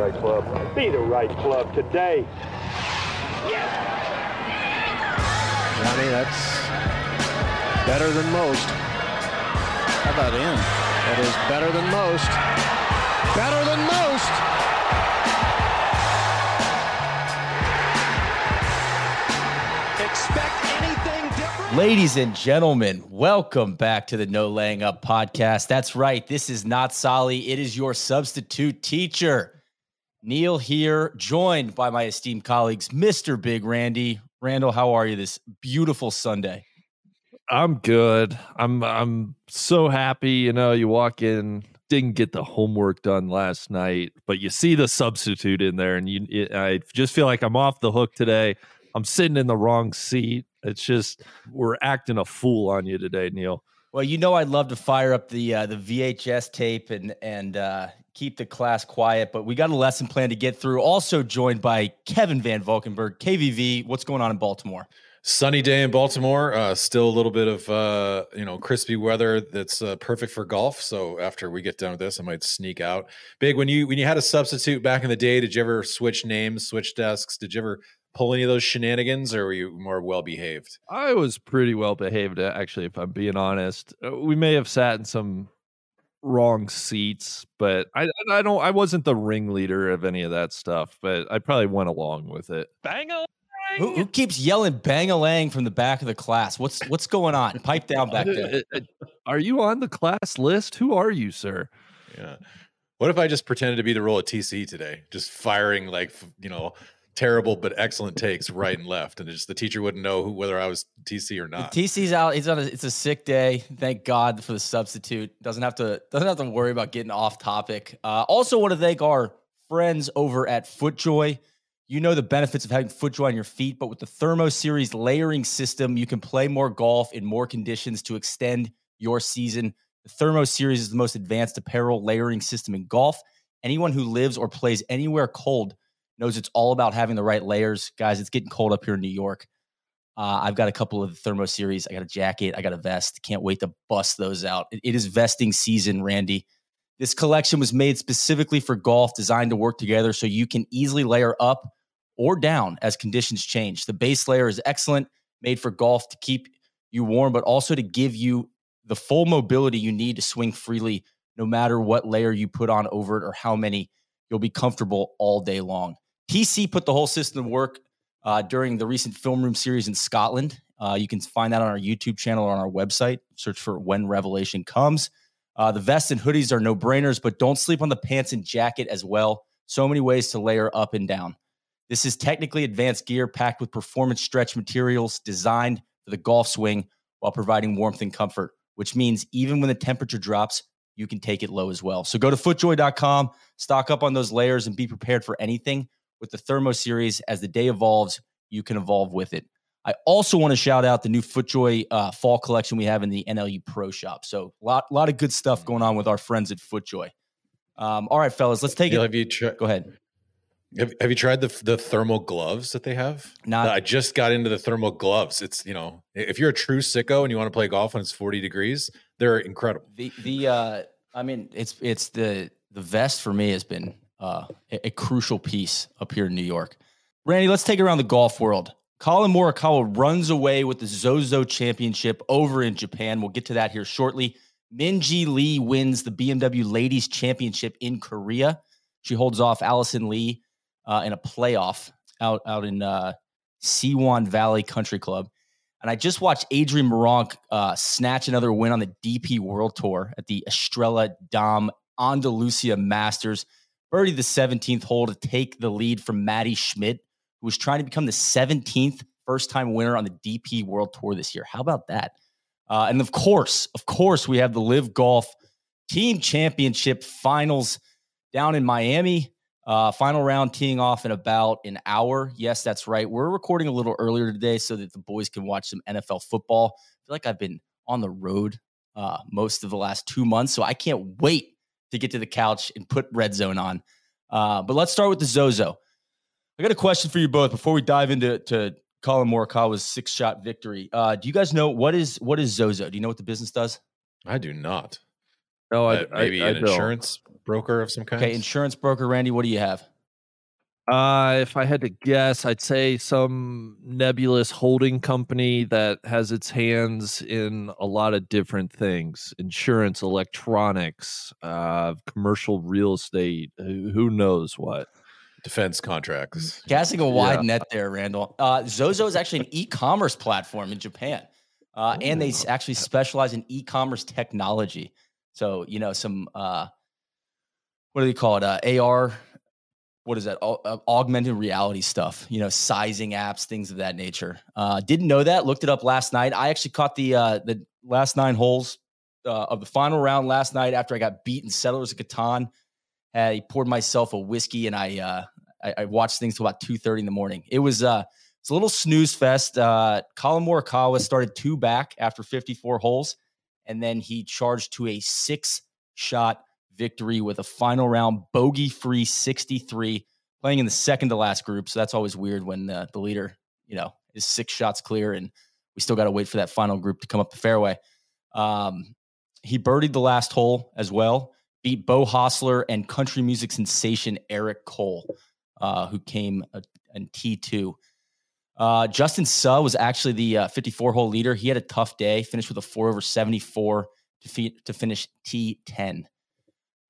right club. Be the right club today. Johnny, that's better than most. How about him? That is better than most. Better than most. Expect anything different? Ladies and gentlemen, welcome back to the No Laying Up podcast. That's right. This is not Soly. It is your substitute teacher. Neil here, joined by my esteemed colleagues, Mr. Big Randy. Randall, how are you this beautiful Sunday? I'm good. I'm I'm so happy. You know, you walk in, didn't get the homework done last night, but you see the substitute in there, and you. It, I just feel like I'm off the hook today. I'm sitting in the wrong seat. It's just we're acting a fool on you today, Neil. Well, you know I'd love to fire up the uh, the VHS tape and and uh, keep the class quiet, but we got a lesson plan to get through. Also joined by Kevin Van Valkenburg, KVV. What's going on in Baltimore? Sunny day in Baltimore. Uh, still a little bit of uh, you know crispy weather that's uh, perfect for golf. So after we get done with this, I might sneak out. Big when you when you had a substitute back in the day, did you ever switch names, switch desks? Did you ever pull any of those shenanigans, or were you more well behaved? I was pretty well behaved, actually, if I'm being honest. Uh, We may have sat in some wrong seats, but I I don't I wasn't the ringleader of any of that stuff, but I probably went along with it. Bang Who, who keeps yelling "bang a lang" from the back of the class? What's what's going on? Pipe down back there. Uh, uh, Are you on the class list? Who are you, sir? Yeah. What if I just pretended to be the role of TC today, just firing like you know terrible but excellent takes right and left, and just the teacher wouldn't know who, whether I was TC or not. The TC's out. He's on. A, it's a sick day. Thank God for the substitute. Doesn't have to. Doesn't have to worry about getting off topic. Uh, also, want to thank our friends over at FootJoy. You know the benefits of having FootJoy on your feet, but with the Thermo Series layering system, you can play more golf in more conditions to extend your season. The Thermo Series is the most advanced apparel layering system in golf. Anyone who lives or plays anywhere cold knows it's all about having the right layers. Guys, it's getting cold up here in New York. Uh, I've got a couple of the Thermo Series. I got a jacket. I got a vest. Can't wait to bust those out. It- it is vesting season, Randy. This collection was made specifically for golf, designed to work together so you can easily layer up or down as conditions change. The base layer is excellent, made for golf to keep you warm, but also to give you the full mobility you need to swing freely, no matter what layer you put on over it or how many. You'll be comfortable all day long. TC put the whole system to work uh, during the recent film room series in Scotland. Uh, you can find that on our YouTube channel or on our website. Search for When Revelation Comes. Uh, the vests and hoodies are no brainers, but don't sleep on the pants and jacket as well. So many ways to layer up and down. This is technically advanced gear packed with performance stretch materials designed for the golf swing while providing warmth and comfort, which means even when the temperature drops, you can take it low as well. So go to footjoy.com, stock up on those layers, and be prepared for anything with the Thermo Series. As the day evolves, you can evolve with it. I also want to shout out the new FootJoy uh, fall collection we have in the NLU Pro Shop. So a lot, lot of good stuff going on with our friends at FootJoy. Um, all right, fellas, let's take Neil, it. have you tri- Go ahead. have, have you tried the the thermal gloves that they have? Not- I just got into the thermal gloves. It's you know if you're a true sicko and you want to play golf when it's 40 degrees, they're incredible. The the uh, I mean, it's it's the the vest for me has been uh, a, a crucial piece up here in New York. Randy, let's take around the golf world. Collin Morikawa runs away with the Zozo Championship over in Japan. We'll get to that here shortly. Minjee Lee wins the BMW Ladies Championship in Korea. She holds off Allison Lee uh, in a playoff out out in uh, Seowon Valley Country Club. And I just watched Adrian Meronk uh, snatch another win on the DP World Tour at the Estrella Damm Andalusia Masters. Birdie the 17th hole to take the lead from Matti Schmid, who was trying to become the 17th first time winner on the DP World Tour this year. How about that? Uh, and of course, of course, we have the LIV Golf Team Championship Finals down in Miami. Uh, final round teeing off in about an hour. Yes, that's right. We're recording a little earlier today so that the boys can watch some NFL football. I feel like I've been on the road uh, most of the last two months, so I can't wait to get to the couch and put Red Zone on. Uh, but let's start with the Zozo. I got a question for you both before we dive into to Collin Morikawa's six shot victory. Uh, do you guys know what is what is Zozo? Do you know what the business does? I do not. No, I, Uh, maybe I, I an don't. insurance broker of some kind. Okay, insurance broker Randy, what do you have? Uh, if I had to guess, I'd say some nebulous holding company that has its hands in a lot of different things insurance, electronics, uh, commercial real estate, who who knows what. Defense contracts. Casting a wide Yeah. net there, Randall. Uh, Zozo is actually an e-commerce platform in Japan, uh, and they actually specialize in e-commerce technology. So you know some uh, what do they call it? Uh, AR. What is that? Uh, augmented reality stuff. You know, sizing apps, things of that nature. Uh, didn't know that. Looked it up last night. I actually caught the uh, the last nine holes uh, of the final round last night after I got beat in Settlers of Catan. I poured myself a whiskey and I uh, I, I watched things till about two thirty in the morning. It was uh, it's a little snooze fest. Uh, Collin Morikawa started two back after fifty four holes, and then he charged to a six shot victory with a final round bogey free sixty three, playing in the second to last group. So that's always weird when uh, the leader, you know, is six shots clear and we still got to wait for that final group to come up the fairway. Um, he birdied the last hole as well beat Beau Hossler and country music sensation Eric Cole, uh, who came uh, in T2. Uh, Justin Suh was actually the uh, 54 hole leader. He had a tough day, finished with a four over 74 to, fi- to finish T10.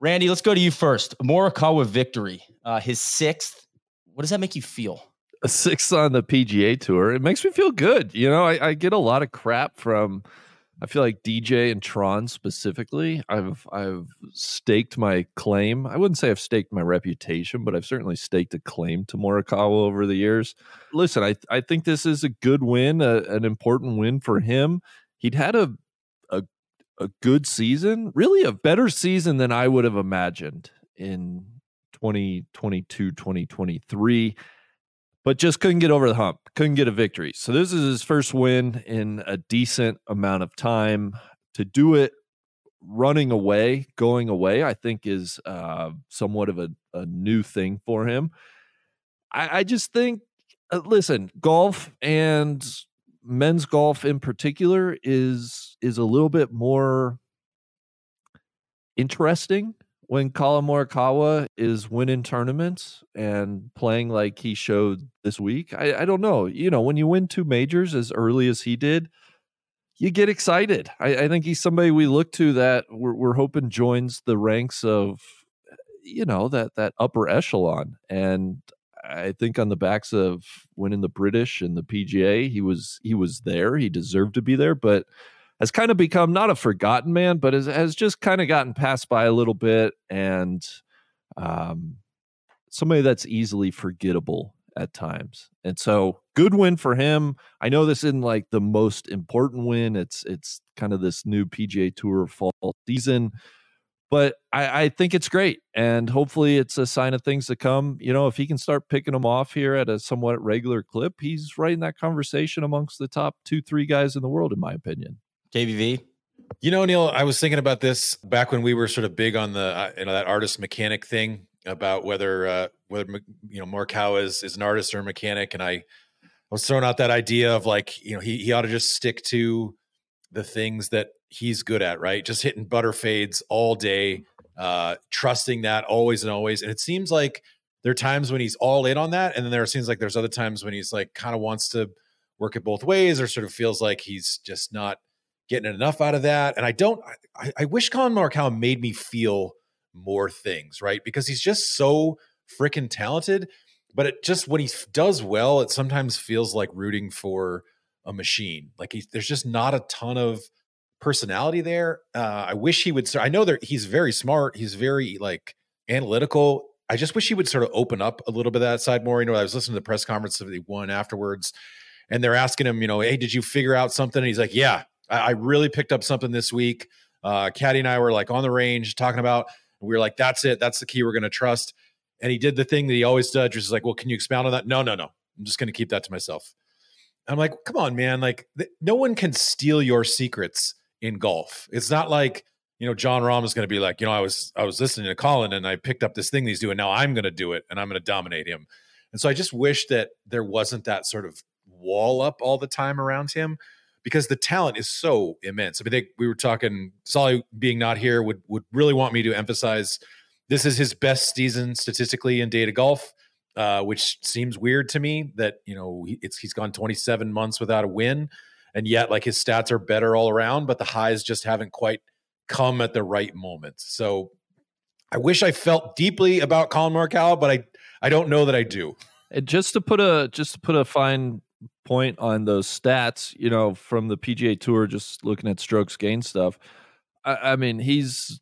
Randy, let's go to you first. Morikawa victory, uh, his sixth. What does that make you feel? a sixth on the PGA tour. It makes me feel good. You know, I, I get a lot of crap from I feel like DJ and Tron specifically. I've I've staked my claim. I wouldn't say I've staked my reputation, but I've certainly staked a claim to Morikawa over the years. Listen, I I think this is a good win, a, an important win for him. He'd had a a a good season, really a better season than I would have imagined in 2022, 2023 but just couldn't get over the hump, couldn't get a victory. So this is his first win in a decent amount of time. To do it running away, going away, I think is uh, somewhat of a, a new thing for him. I, I just think, uh, listen, golf and men's golf in particular is is a little bit more interesting when Collin Morikawa is winning tournaments and playing like he showed this week, I, I don't know. You know, when you win two majors as early as he did, you get excited. I, I think he's somebody we look to that we're, we're hoping joins the ranks of, you know, that that upper echelon. And I think on the backs of winning the British and the PGA, he was he was there. He deserved to be there, but has kind of become not a forgotten man, but has, has just kind of gotten passed by a little bit and um, somebody that's easily forgettable at times. And so good win for him. I know this isn't like the most important win. It's it's kind of this new PGA Tour fall season, but I, I think it's great. And hopefully it's a sign of things to come. You know, if he can start picking them off here at a somewhat regular clip, he's right in that conversation amongst the top two, three guys in the world, in my opinion. KVV. You know, Neil, I was thinking about this back when we were sort of big on the uh, you know that artist mechanic thing about whether uh, whether you know Morikawa is is an artist or a mechanic, and I, I was throwing out that idea of like you know he he ought to just stick to the things that he's good at, right? Just hitting butter fades all day, uh, trusting that always and always. And it seems like there are times when he's all in on that, and then there seems like there's other times when he's like kind of wants to work it both ways, or sort of feels like he's just not getting enough out of that. And I don't, I, I wish Collin Morikawa made me feel more things, right? Because he's just so freaking talented. But it just, when he does well, it sometimes feels like rooting for a machine. Like he's, there's just not a ton of personality there. Uh, I wish he would, start- I know that he's very smart. He's very like analytical. I just wish he would sort of open up a little bit of that side more. You know, I was listening to the press conference of the one afterwards, and they're asking him, you know, hey, did you figure out something? And he's like, yeah, I, I really picked up something this week. Uh, Caddy and I were like on the range talking about, we were like, that's it. That's the key we're going to trust. And he did the thing that he always does, which is like, well, can you expound on that? No, no, no. I'm just going to keep that to myself. I'm like, come on, man. Like, th- no one can steal your secrets in golf. It's not like, you know, Jon Rahm is going to be like, you know, I was I was listening to Collin and I picked up this thing he's doing. Now I'm going to do it and I'm going to dominate him. And so I just wish that there wasn't that sort of wall up all the time around him because the talent is so immense. I mean, they, we were talking, Soly being not here would would really want me to emphasize this is his best season statistically in data golf, uh, which seems weird to me that you know he, it's he's gone 27 months without a win, and yet like his stats are better all around, but the highs just haven't quite come at the right moment. So I wish I felt deeply about Collin Morikawa, but I I don't know that I do. And just to put a just to put a fine point on those stats, you know, from the PGA Tour, just looking at strokes gained stuff. I, I mean, he's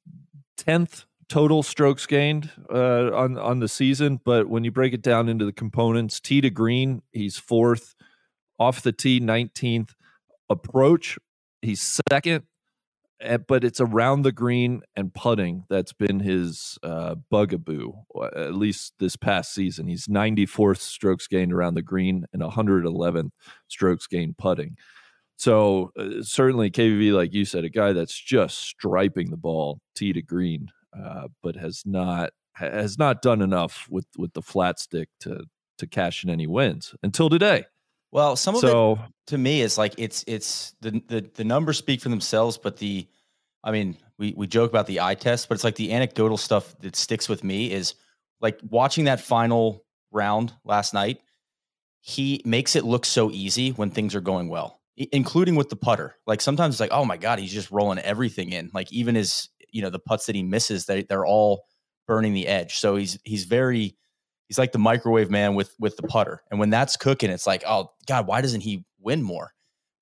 tenth total strokes gained uh, on on the season, but when you break it down into the components, tee to green, he's fourth. Off the tee, nineteenth. Approach, he's second Eh, but it's around the green and putting that's been his uh, bugaboo at least this past season. He's 94th strokes gained around the green and 111th strokes gained putting. So uh, certainly kvv like you said a guy that's just striping the ball tee to green uh, but has not has not done enough with with the flat stick to to cash in any wins until today Well, some of so it to me is like it's it's the the the numbers speak for themselves, but the I mean, we we joke about the eye test, but it's like the anecdotal stuff that sticks with me is like watching that final round last night. He makes it look so easy when things are going well, including with the putter. Like sometimes it's like, oh my god, he's just rolling everything in. Like even his, you know, the putts that he misses, they they're all burning the edge. So he's he's very he's like the microwave man with with the putter. And when that's cooking, it's like, oh god, why doesn't he win more?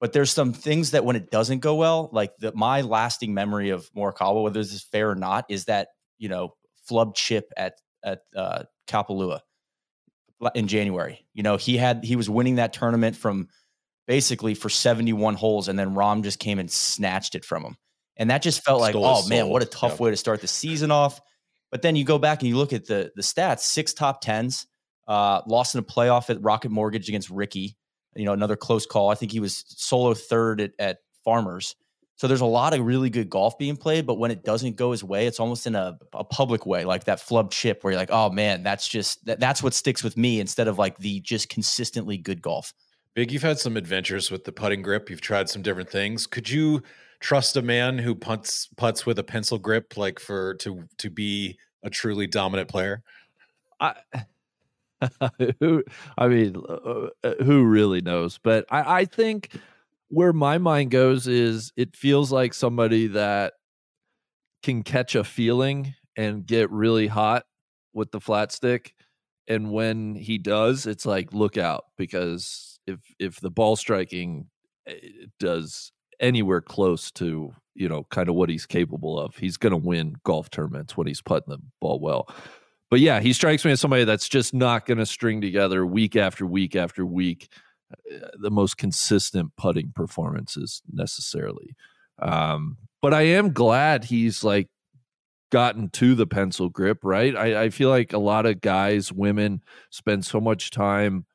But there's some things that when it doesn't go well, like the, my lasting memory of Morikawa, whether this is fair or not, is that you know flub chip at at uh, Kapalua in January. You know he had he was winning that tournament from basically for 71 holes, and then Rahm just came and snatched it from him, and that just felt like, Stole oh man, what a tough Yep. way to start the season off. But then you go back and you look at the the stats: six top tens, uh, lost in a playoff at Rocket Mortgage against Rickie you know, another close call. I think he was solo third at, at Farmers. So there's a lot of really good golf being played, but when it doesn't go his way, it's almost in a, a public way, like that flub chip where you're like, oh man, that's just that, that's what sticks with me instead of like the just consistently good golf. Big, you've had some adventures with the putting grip. You've tried some different things. Could you trust a man who punts puts with a pencil grip, like for to to be a truly dominant player? I, who I mean, uh, uh, who really knows? But I, I think where my mind goes is it feels like somebody that can catch a feeling and get really hot with the flat stick. And when he does, it's like look out because if if the ball striking eh, does anywhere close to you know kind of what he's capable of, he's going to win golf tournaments when he's putting the ball well but yeah, he strikes me as somebody that's just not going to string together week after week after week uh, the most consistent putting performances necessarily. Um, but I am glad he's like gotten to the pencil grip, right? I, I feel like a lot of guys, women spend so much time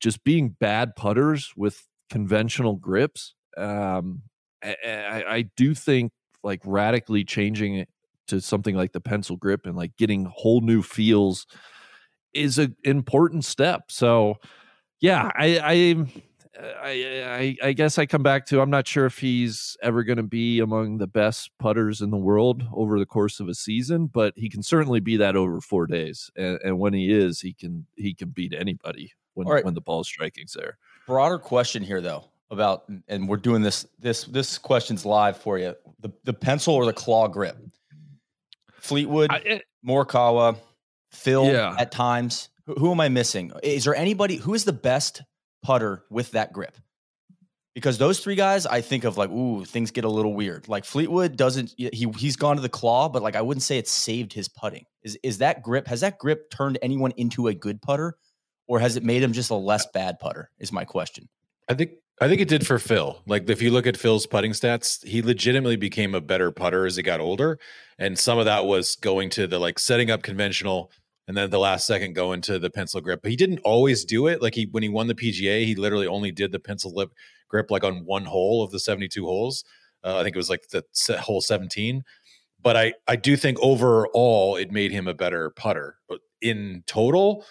just being bad putters with conventional grips. Um, I, I, do think like radically changing it to something like the pencil grip and like getting whole new feels is an important step. So yeah, I I I, I, I guess I come back to I'm not sure if he's ever going to be among the best putters in the world over the course of a season, but he can certainly be that over four days. And, and when he is, he can he can beat anybody when right. when the ball striking's there. Broader question here though about and we're doing this this this question's live for you. The the pencil or the claw grip. Fleetwood, I, it- Morikawa, Phil Yeah. at times. Who, who am I missing? Is there anybody who is the best putter with that grip? Because those three guys, I think of like, ooh, things get a little weird. Like Fleetwood doesn't he he's gone to the claw, but like I wouldn't say it's saved his putting. Is is that grip has that grip turned anyone into a good putter, or has it made him just a less bad putter? Is my question. I think I think it did for Phil. Like if you look at Phil's putting stats, he legitimately became a better putter as he got older, and some of that was going to the like setting up conventional, and then the last second going to the pencil grip. But he didn't always do it. Like he when he won the PGA, he literally only did the pencil lip grip like on one hole of the seventy two holes. Uh, I think it was like the hole seventeen. But I I do think overall it made him a better putter. But in total,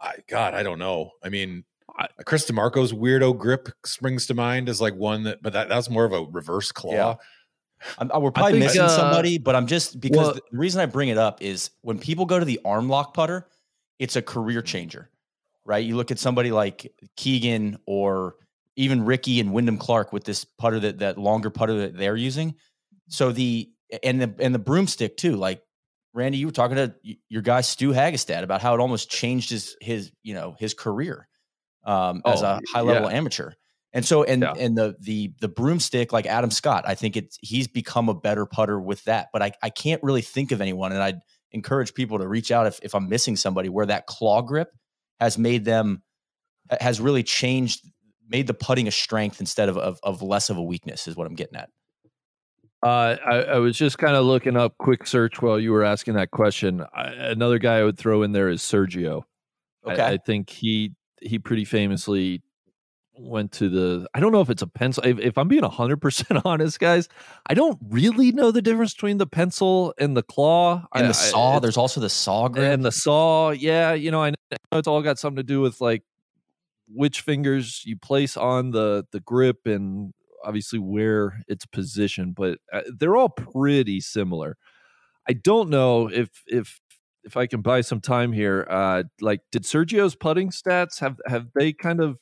I God I don't know. I mean. I- Chris DiMarco's weirdo grip springs to mind as like one that, but that that's more of a reverse claw. Yeah. I'm, I- we're probably think, missing uh, somebody, but I'm just because well- the reason I bring it up is when people go to the arm lock putter, it's a career changer, right? You look at somebody like Keegan or even Rickie and Wyndham Clark with this putter that that longer putter that they're using. So the and the and the broomstick too. Like Randy, you were talking to your guy Stu Hagestad about how it almost changed his his you know his career um, as Oh, a high level yeah. amateur. And so and Yeah. and the the the broomstick like Adam Scott, I think it's he's become a better putter with that. But I I can't really think of anyone, and I'd encourage people to reach out if if I'm missing somebody where that claw grip has made them has really changed made the putting a strength instead of of, of less of a weakness is what I'm getting at. Uh, I, I was just kind of looking up quick search while you were asking that question. I, another guy I would throw in there is Sergio. I- Okay. I, think he he pretty famously went to the. I don't know if it's a pencil. If, if I'm being hundred percent honest, guys, I don't really know the difference between the pencil and the claw And I- the I- saw, it's- there's also the saw grip. and the saw. Yeah, you know, I know it's all got something to do with like which fingers you place on the the grip and obviously where it's positioned, but uh, they're all pretty similar. I don't know if if if I can buy some time here. Uh, like, did Sergio's putting stats have have they kind of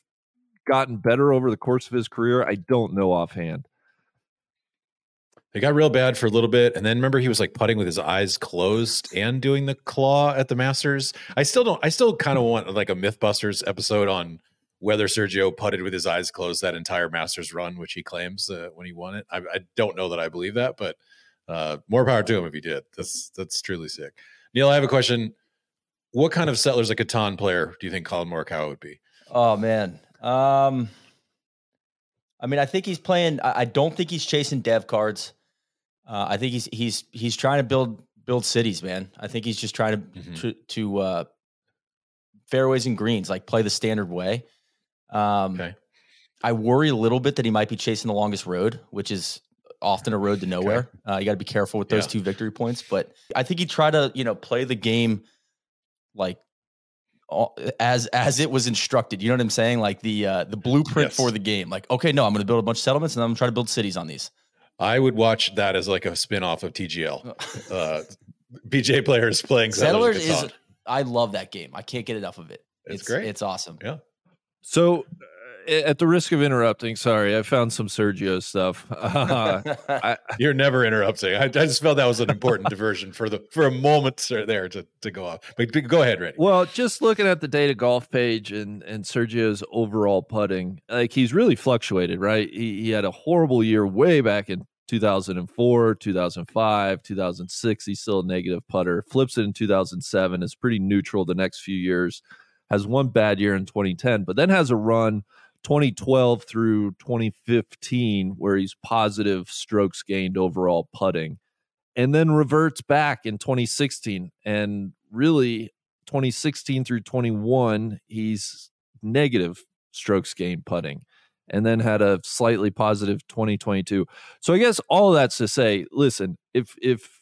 gotten better over the course of his career? I don't know offhand. It got real bad for a little bit, and then remember he was like putting with his eyes closed and doing the claw at the Masters. I still don't. I still kind of want like a MythBusters episode on whether Sergio putted with his eyes closed that entire Masters run, which he claims uh, when he won it. I, I don't know that I believe that, but uh, more power to him if he did. That's that's truly sick. Neil, I have a question. What kind of Settlers a Catan player do you think Collin Morikawa would be? Oh man. Um I mean, I think he's playing I, I don't think he's chasing dev cards. Uh, I think he's he's he's trying to build build cities, man. I think he's just trying to Mhm. to, to uh fairways and greens, like play the standard way. Um Okay. I worry a little bit that he might be chasing the longest road, which is often a road to nowhere. Uh, you got to be careful with those Yeah. two victory points. But I think he tried to, you know, play the game like all- as as it was instructed. You know what I'm saying? Like the uh, the blueprint Yes. for the game. Like, okay, no, I'm going to build a bunch of settlements and I'm going to try to build cities on these. I would watch that as like a spin-off of TGL. Uh, PJ players playing Settlers Settlers, is I love that game. I can't get enough of it. It's great. It's awesome. Yeah. So, at the risk of interrupting, sorry, I found some Sergio stuff. Uh, I, You're never interrupting. I, I just felt that was an important diversion for the for a moment there to, to go off. But but go ahead, Randy. Well, just looking at the data golf page and and Sergio's overall putting, like he's really fluctuated, right? He, he had a horrible year way back in 2004, 2005, 2006. He's still a negative putter. Flips it in 2007. Is pretty neutral the next few years. Has one bad year in 2010, but then has a run 2012 through 2015 where he's positive strokes gained overall putting and then reverts back in 2016 and really 2016 through 21 he's negative strokes gained putting and then had a slightly positive 2022 so i guess all that's to say listen if if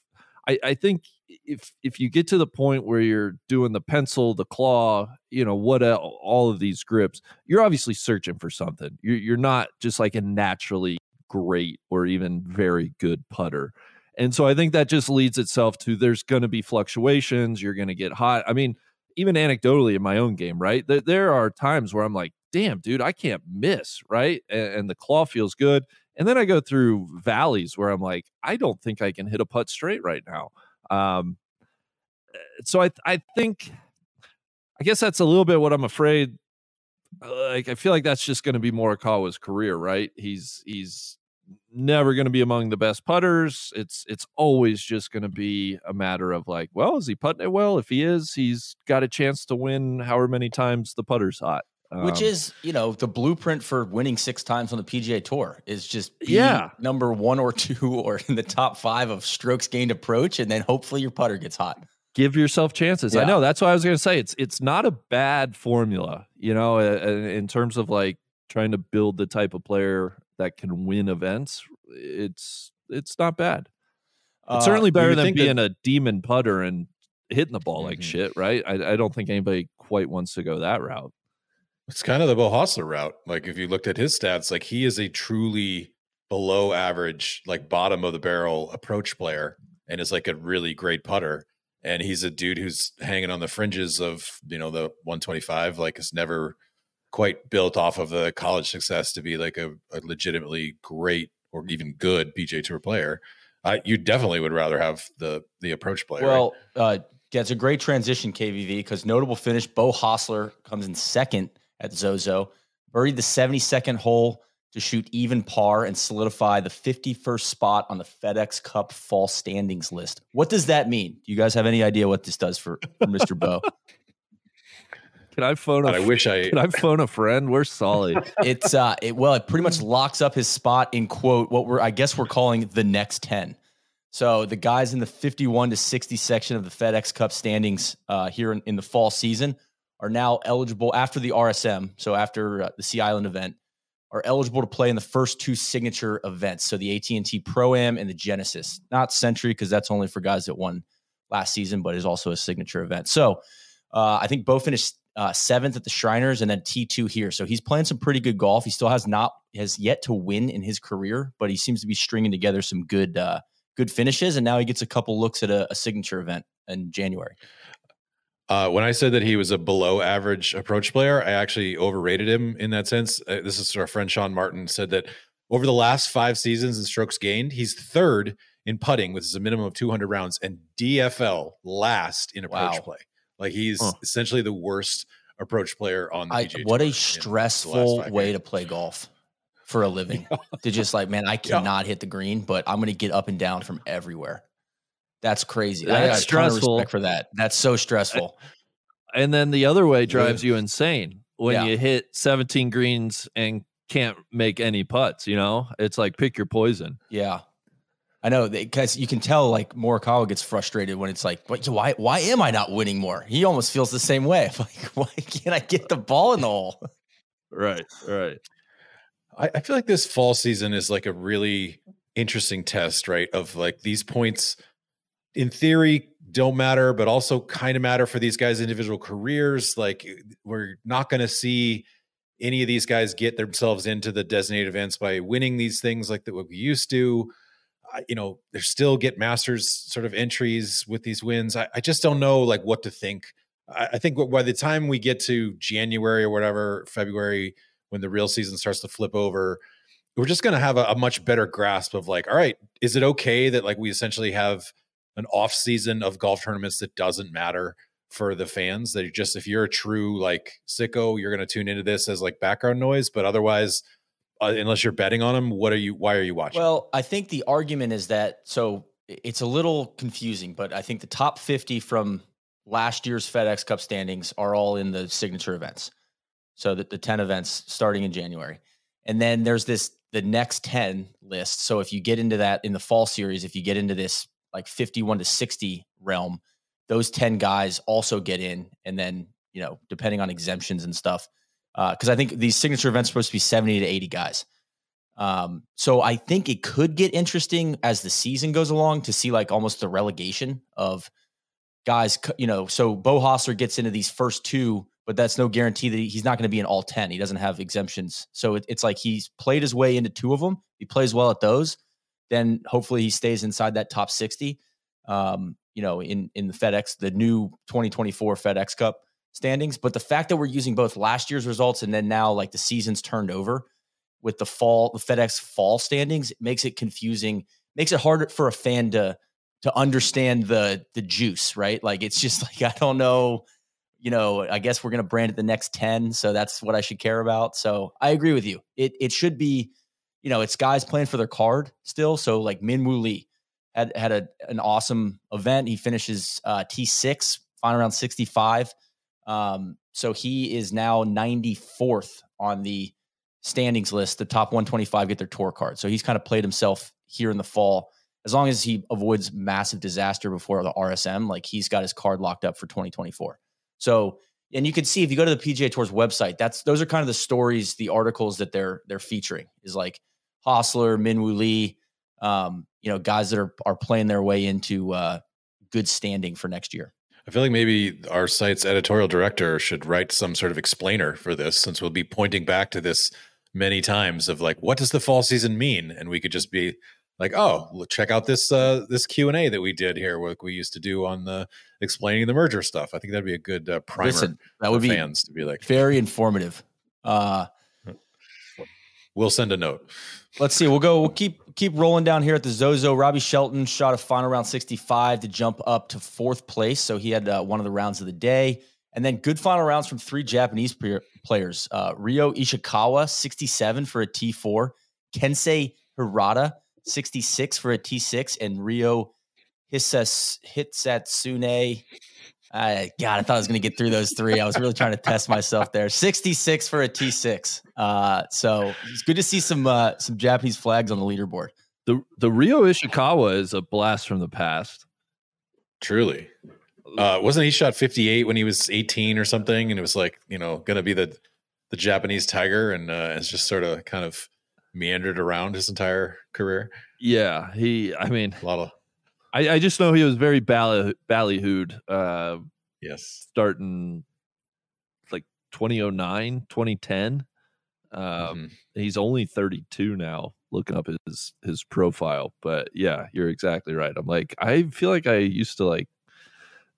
i i think if if you get to the point where you're doing the pencil the claw you know what all of these grips you're obviously searching for something you're, you're not just like a naturally great or even very good putter and so I think that just leads itself to there's going to be fluctuations. You're going to get hot. I mean, even anecdotally in my own game, right? There, there are times where I'm like, damn, dude, I can't miss, right? And, and the claw feels good. And then I go through valleys where I'm like, I don't think I can hit a putt straight right now. Um, so I, I think, I guess that's a little bit what I'm afraid. Like, I feel like that's just going to be Morikawa's career, right? He's, he's, never going to be among the best putters. It's it's always just going to be a matter of like, well, is he putting it well? If he is, he's got a chance to win however many times the putter's hot. Which Um, is, you know, the blueprint for winning six times on the PGA Tour is just be Yeah. number one or two or in the top five of strokes gained approach, and then hopefully your putter gets hot. give yourself chances. I know that's what I was going to say. It's it's not a bad formula, you know, uh, in terms of like trying to build the type of player that can win events. It's it's not bad. It's Uh, certainly better than think that- being a demon putter and hitting the ball like Mhm. shit, right? I, I don't think anybody quite wants to go that route. It's kind of the Beau Hossler route. Like if you looked at his stats, like he is a truly below average, like bottom of the barrel approach player, and is like a really great putter. And he's a dude who's hanging on the fringes of you know the 125. Like has never quite built off of the college success to be like a, a legitimately great or even good PGA Tour player. I, you definitely would rather have the the approach player. Well, uh, it's a great transition, KVV, because notable finish. Beau Hossler comes in second at Zozo, buried the 72nd hole to shoot even par and solidify the 51st spot on the FedEx Cup fall standings list. What does that mean? Do you guys have any idea what this does for, for Mr. Beau? Can I phone? A, I wish I. Can I phone a friend? We're solid. it's uh, it, well, it pretty much locks up his spot in quote what we're I guess we're calling the next ten. So the guys in the 51 to 60 section of the FedEx Cup standings uh, here in, in, the fall season are now eligible after the RSM, so after uh, the Sea Island event, are eligible to play in the first two signature events. So the AT&T Pro Am and the Genesis, not Sentry because that's only for guys that won last season, but is also a signature event. So uh, I think Beau finished uh, seventh at the Shriners and then T2 here. So he's playing some pretty good golf. He still has not has yet to win in his career, but he seems to be stringing together some good uh, good finishes, and now he gets a couple looks at a, a signature event in January. Uh, when I said that he was a below average approach player, I actually overrated him in that sense. Uh, this is our friend Sean Martin said that over the last five seasons in strokes gained, he's third in putting, which is a minimum of 200 rounds, and DFL last in approach wow. play. Like he's huh. essentially the worst approach player on the I, What a stressful way years. to play golf for a living to just like, man, I cannot yeah. hit the green, but I'm going to get up and down from everywhere. That's crazy. That's I stressful. respect for that. That's so stressful. And then the other way drives you insane when yeah. you hit 17 greens and can't make any putts. You know, it's like pick your poison. Yeah. I know because you can tell like Morikawa gets frustrated when it's like, why, why am I not winning more? He almost feels the same way. Like, why can't I get the ball in the hole? Right, right. I, I feel like this fall season is like a really interesting test, right? Of like these points, in theory, don't matter, but also kind of matter for these guys' individual careers. Like eh, we're not going to see any of these guys get themselves into the designated events by winning these things like that what we used to. You know, they still get masters sort of entries with these wins. I, I just don't know like what to think. I, I think by the time we get to January or whatever, February, when the real season starts to flip over we're just going to have a, a, much better grasp of like all right is it okay that like we essentially have an off season of golf tournaments that doesn't matter for the fans that just if you're a true like sicko you're going to tune into this as like background noise but otherwise uh, unless you're betting on them what are you why are you watching well i think the argument is that so it's a little confusing but i think the top 50 from last year's fedex cup standings are all in the signature events so the, the 10 events starting in January. And then there's this the next 10 list. So if you get into that in the fall series, if you get into this like 51 to 60 realm, those 10 guys also get in. And then, you know, depending on exemptions and stuff. because uh, I think these signature events are supposed to be 70 to 80 guys. Um, so I think it could get interesting as the season goes along to see like almost the relegation of guys, you know, so Beau Hossler gets into these first two but that's no guarantee that he's not going to be in all 10. He doesn't have exemptions. So it, it's like he's played his way into two of them. He plays well at those. Then hopefully he stays inside that top 60. Um, you know, in in the FedEx, the new 2024 FedEx Cup standings. But the fact that we're using both last year's results and then now like the season's turned over with the fall, the FedEx fall standings, makes it confusing, makes it harder for a fan to to understand the the juice, right? Like it's just like I don't know you know, I guess we're to brand it the next 10. So that's what I should care about. So I agree with you. It, it should be, you know, it's guys playing for their card still. So like Min Woo Lee had, had a, an awesome event. He finishes uh, T6, final around 65. Um, so he is now 94th on the standings list. The top 125 get their tour card. So he's kind of played himself here in the fall. As long as he avoids massive disaster before the RSM, like he's got his card locked up for 2024. So, and you can see if you go to the PGA Tour's website, that's those are kind of the stories, the articles that they're they're featuring is like Hossler, Minwoo Lee, um, you know, guys that are are playing their way into uh, good standing for next year. I feel like maybe our site's editorial director should write some sort of explainer for this, since we'll be pointing back to this many times of like, what does the fall season mean? And we could just be like, oh, check out this uh, this Q and A that we did here, what we used to do on the explaining the merger stuff. I think that'd be a good uh, primer Listen, that for would be fans to be like, very informative. Uh, we'll send a note. Let's see. We'll go. We'll keep keep rolling down here at the Zozo. Robbie Shelton shot a final round 65 to jump up to fourth place. So he had uh, one of the rounds of the day, and then good final rounds from three Japanese player, players: uh, Ryo Ishikawa 67 for a T4, Kensei Hirata 66 for a T6, and Ryo Hisas Hitsatsune I God, I thought I was going to get through those three. I was really trying to test myself there. 66 for a T6. Uh, so it's good to see some uh, some Japanese flags on the leaderboard. The the Ryo Ishikawa is a blast from the past. Truly. Uh, wasn't he shot 58 when he was 18 or something? And it was like, you know, going to be the the Japanese tiger and uh, it's just sort of kind of meandered around his entire career. Yeah, he I mean A lot of I, I just know he was very bally, ballyhooed uh yes. starting like 2009, 2010. Um Mhm. he's only 32 now looking up his his profile but yeah you're exactly right i'm like i feel like i used to like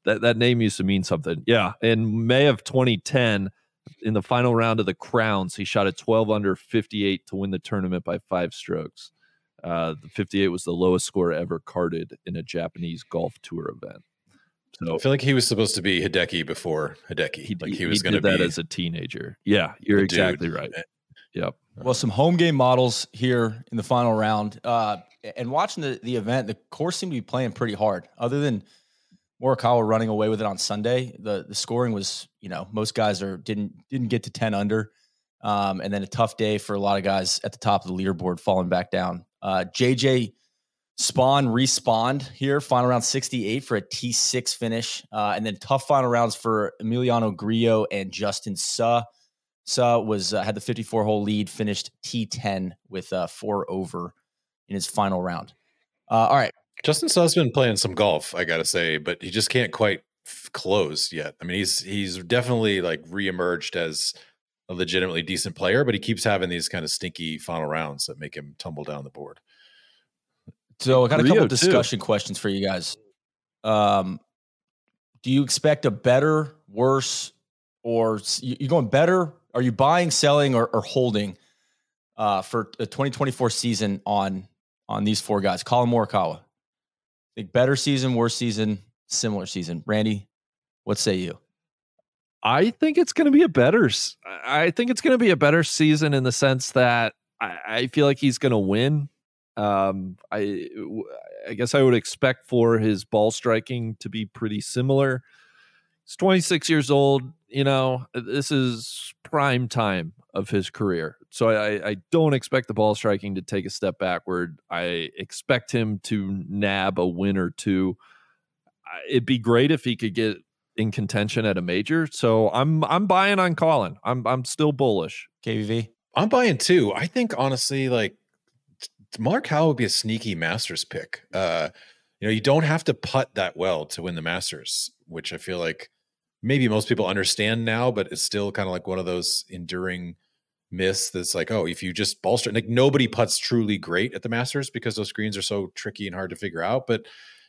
that that name used to mean something yeah in may of 2010 in the final round of the crowns he shot a 12 under 58 to win the tournament by five strokes uh the 58 was the lowest score ever carded in a japanese golf tour event so I feel like he was supposed to be Hideki before Hideki. he, like he, he was going to did be that as a teenager yeah you're a dude. exactly right Eh, yep Well, some home game models here in the final round. Uh, and watching the, the event, the course seemed to be playing pretty hard. Other than Morikawa running away with it on Sunday, the the scoring was, you know, most guys are didn't didn't get to ten under, um, and then a tough day for a lot of guys at the top of the leaderboard, falling back down. Uh, JJ Spaun respawned here, final round sixty eight for a T six finish, uh, and then tough final rounds for Emiliano Grillo and Justin Suh. Suh was uh, had the 54 hole lead, finished T10 with uh, four over in his final round. Uh, all right, Justin Suh's been playing some golf, I gotta say, but he just can't quite f- close yet. I mean, he's he's definitely like reemerged as a legitimately decent player, but he keeps having these kind of stinky final rounds that make him tumble down the board. so I got a Rio, couple too. discussion questions for you guys. Um, do you expect a better, worse, or you you going better? Are you buying, selling, or, or holding uh, for the 2024 season on on these four guys? Collin Morikawa, think better season, worse season, similar season. Randy, what say you? I think it's going to be a better. I think it's going to be a better season in the sense that I, I feel like he's going to win. Um, I I guess I would expect for his ball striking to be pretty similar. He's 26 years old. You know, this is prime time of his career. So I, I don't expect the ball striking to take a step backward. I expect him to nab a win or two. It'd be great if he could get in contention at a major. So I'm I'm buying on Collin. I'm I'm still bullish. KVV. I'm buying too. I think honestly, like Mark Howell would be a sneaky Masters pick. Uh, you know, you don't have to putt that well to win the Masters, which I feel like maybe most people understand now, but it's still kind of like one of those enduring myths that's like, oh, if you just ball strike, like nobody puts truly great at the Masters because those screens are so tricky and hard to figure out. But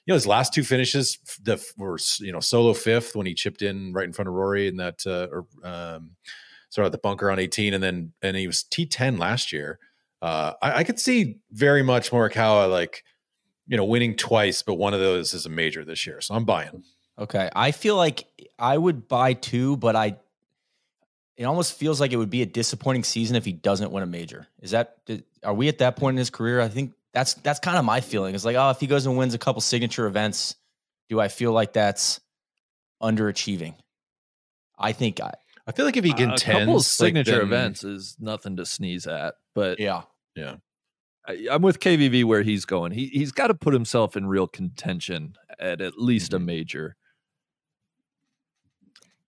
you know, his last two finishes the were you know solo fifth when he chipped in right in front of Rory in that uh, or um, sort of the bunker on 18, and then and he was T10 last year. Uh, I, I could see very much Morikawa like you know winning twice, but one of those is a major this year, so I'm buying. Okay. I feel like I would buy two, but I it almost feels like it would be a disappointing season if he doesn't win a major. Is that are we at that point in his career? I think that's that's kind of my feeling. It's like, oh, if he goes and wins a couple signature events, do I feel like that's underachieving? I think I I feel like if he a contends, couple of like, signature then- events is nothing to sneeze at. But yeah. Yeah. I, I'm with KVV where he's going. He he's got to put himself in real contention at at least a Mhm. major.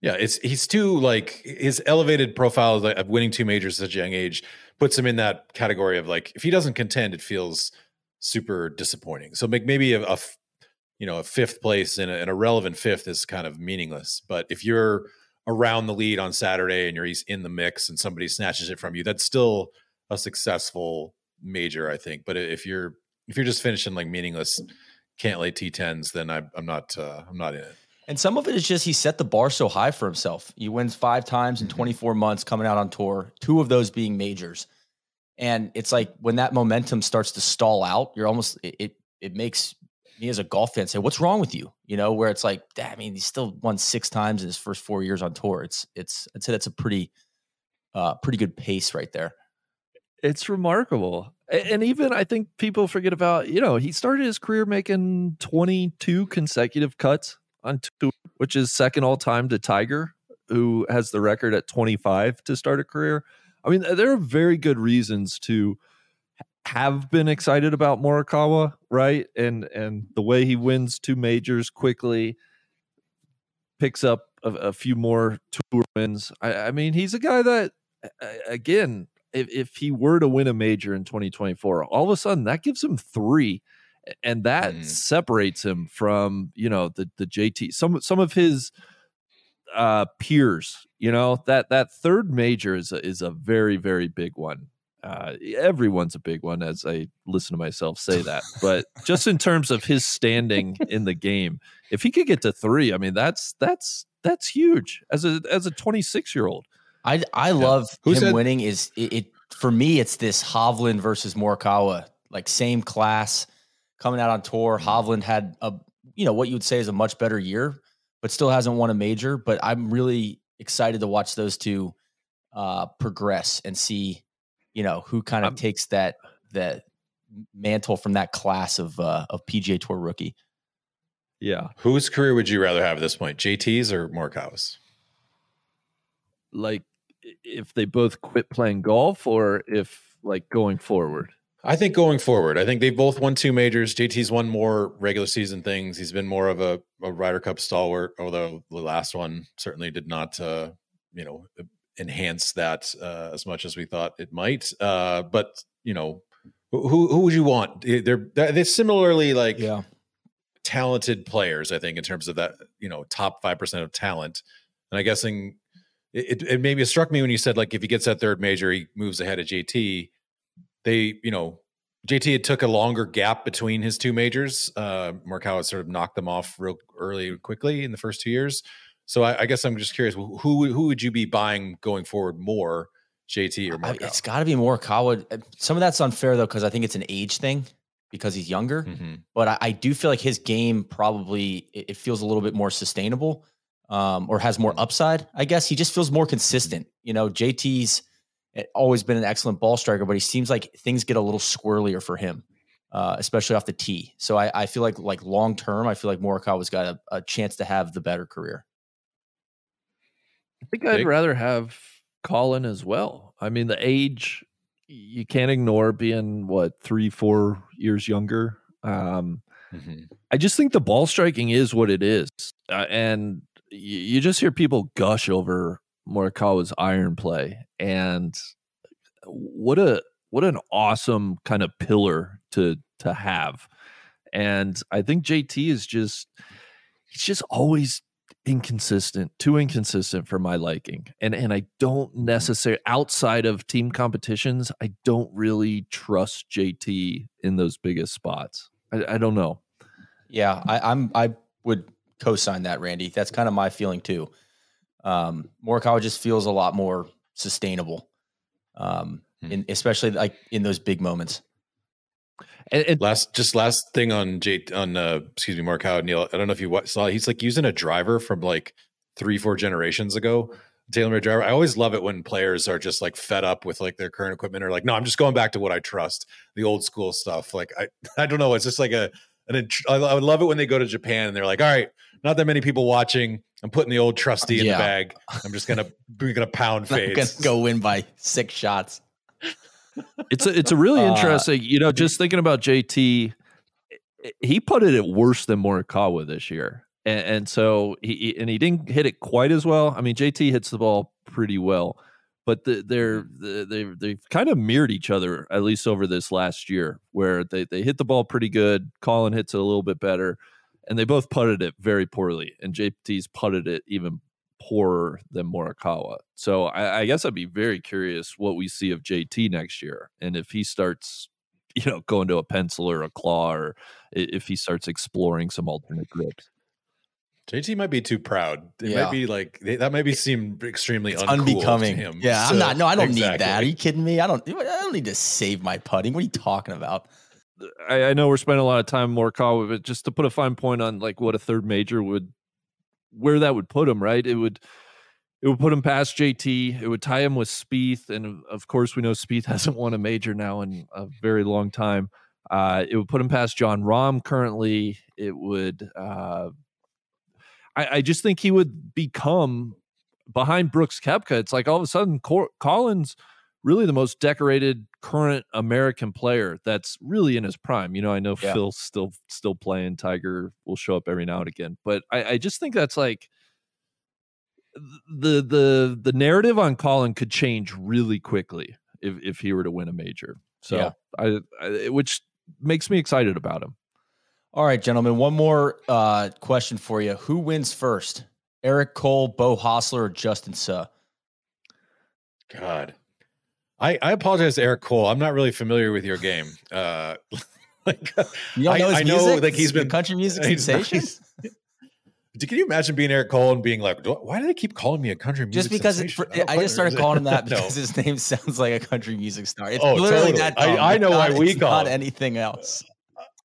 Yeah, it's he's too like his elevated profile of, winning two majors at such a young age puts him in that category of like if he doesn't contend, it feels super disappointing. So make maybe a, a you know a fifth place in a, in a relevant fifth is kind of meaningless. But if you're around the lead on Saturday and you're in the mix and somebody snatches it from you, that's still a successful major, I think. But if you're if you're just finishing like meaningless can't lay T10s, then I, I'm not uh, I'm not in it. And some of it is just he set the bar so high for himself. He wins five times in 24 months coming out on tour, two of those being majors. And it's like when that momentum starts to stall out, you're almost it it, it makes me as a golf fan say, "What's wrong with you?" You know, where it's like, I mean, he still won six times in his first four years on tour. It's it's I'd say that's a pretty uh pretty good pace right there. It's remarkable. And even I think people forget about, you know, he started his career making 22 consecutive cuts on which is second all time to Tiger, who has the record at 25 to start a career. I mean, there are very good reasons to have been excited about Morikawa, right? And and the way he wins two majors quickly, picks up a, a few more tour wins. I, I mean, he's a guy that again if, if he were to win a major in 2024, all of a sudden that gives him three. And that mm. separates him from, you know, the the JT, some some of his uh peers, you know, that that third major is a, is a very, very big one. Uh, everyone's a big one as I listen to myself say that. But just in terms of his standing in the game, if he could get to three, I mean that's that's that's huge as a as a 26 year old. I I yeah. love Who him said- winning. Is it, it, for me? It's this Hovland versus Morikawa, like same class coming out on tour. Hovland had a you know what you would say is a much better year, but still hasn't won a major. But I'm really excited to watch those two uh, progress and see you know who kind of takes that that mantle from that class of uh, of PGA Tour rookie. Yeah, whose career would you rather have at this point, JT's or Morikawa's? Like if they both quit playing golf or if like going forward? I think going forward, I think they've both won two majors. JT's won more regular season things. He's been more of a, a Ryder Cup stalwart, although the last one certainly did not, uh, you know, enhance that uh, as much as we thought it might. Uh, but you know, who who would you want? They're they're similarly like yeah. talented players. I think in terms of that, you know, top five percent of talent. And I guessing it, it maybe it struck me when you said like if he gets that third major, he moves ahead of JT. They, you know, JT had took a longer gap between his two majors. Uh, Morikawa sort of knocked them off real early quickly in the first two years. So I, I guess I'm just curious who who would you be buying going forward more, JT or Morikawa? It's got to be Morikawa. Uh, some of that's unfair though because I think it's an age thing because he's younger. Mm-hmm. But I, I, do feel like his game probably it, it feels a little bit more sustainable um, or has more mm-hmm. upside. I guess he just feels more consistent. You know, JT's always been an excellent ball striker, but he seems like things get a little squirrelier for him, uh, especially off the tee. So I, I, feel like like long term, I feel like Morikawa's got a, a, chance to have the better career. I think I'd rather have Collin as well. I mean, the age you can't ignore being what three, four years younger. Um, mm-hmm. I just think the ball striking is what it is, uh, and you just hear people gush over Morikawa's iron play, and what a what an awesome kind of pillar to to have. And I think JT is just he's just always inconsistent, too inconsistent for my liking. And and I don't mm-hmm. necessarily outside of team competitions, I don't really trust JT in those biggest spots. I, I don't know. Yeah, I, I'm I would co-sign that, Randy. That's kind of my feeling too. Um, Morikawa just feels a lot more sustainable, um, hmm. in, especially like in those big moments. And, and, last, just last thing on Jay on uh, excuse me, Morikawa Neil. I don't know if you saw. He's like using a driver from like three, four generations ago. Taylor Made driver. I always love it when players are just like fed up with like their current equipment or like, no, I'm just going back to what I trust, the old school stuff. Like I, I don't know. It's just like a and I would love it when they go to Japan and they're like, all right, not that many people watching. I'm putting the old trusty in yeah. the bag. I'm just gonna we're gonna pound fades. Gonna go win by six shots. It's a it's a really uh, interesting. You know, just thinking about JT, he putted it at worse than Morikawa this year, and, and so he and he didn't hit it quite as well. I mean, JT hits the ball pretty well, but the, they're they they've kind of mirrored each other at least over this last year, where they they hit the ball pretty good. Collin hits it a little bit better, and they both putted it very poorly, and JT's putted it even poorer than Morikawa. So I, I guess I'd be very curious what we see of JT next year, and if he starts, you know, going to a pencil or a claw, or if he starts exploring some alternate grips. JT might be too proud. It Yeah. might be like that. Might be seem extremely It's uncool unbecoming. To him. Yeah, So- I'm not. No, I don't need that. Are you kidding me? I don't. I don't need to save my putting. What are you talking about? I, I know we're spending a lot of time more Morikawa, but just to put a fine point on like what a third major would, where that would put him, right? It would, it would put him past JT. It would tie him with Spieth, and of course we know Spieth hasn't won a major now in a very long time. Uh, it would put him past Jon Rahm currently. It would. Uh, I, I just think he would become behind Brooks Koepka. It's like all of a sudden Cor- Collins really the most decorated current American player that's really in his prime. You know, I know Yeah. Phil's still still playing. Tiger will show up every now and again, but I, I just think that's like the the the narrative on Collin could change really quickly if if he were to win a major. So Yeah. I, I which makes me excited about him. All right, gentlemen. One more uh, question for you. Who wins first? Eric Cole, Beau Hossler, or Justin Suh? God, I I apologize, to Eric Cole. I'm not really familiar with your game. Uh, like, You I- know his I know, like, he's been- country music he's sensation. can you imagine being Eric Cole and being like, "Do- why do they keep calling me a country music? Just because it, for, don't I just started calling him that understand." because his name sounds like a country music star. It's Oh, literally totally. that. I- dumb. I know why not- we call not him. anything else.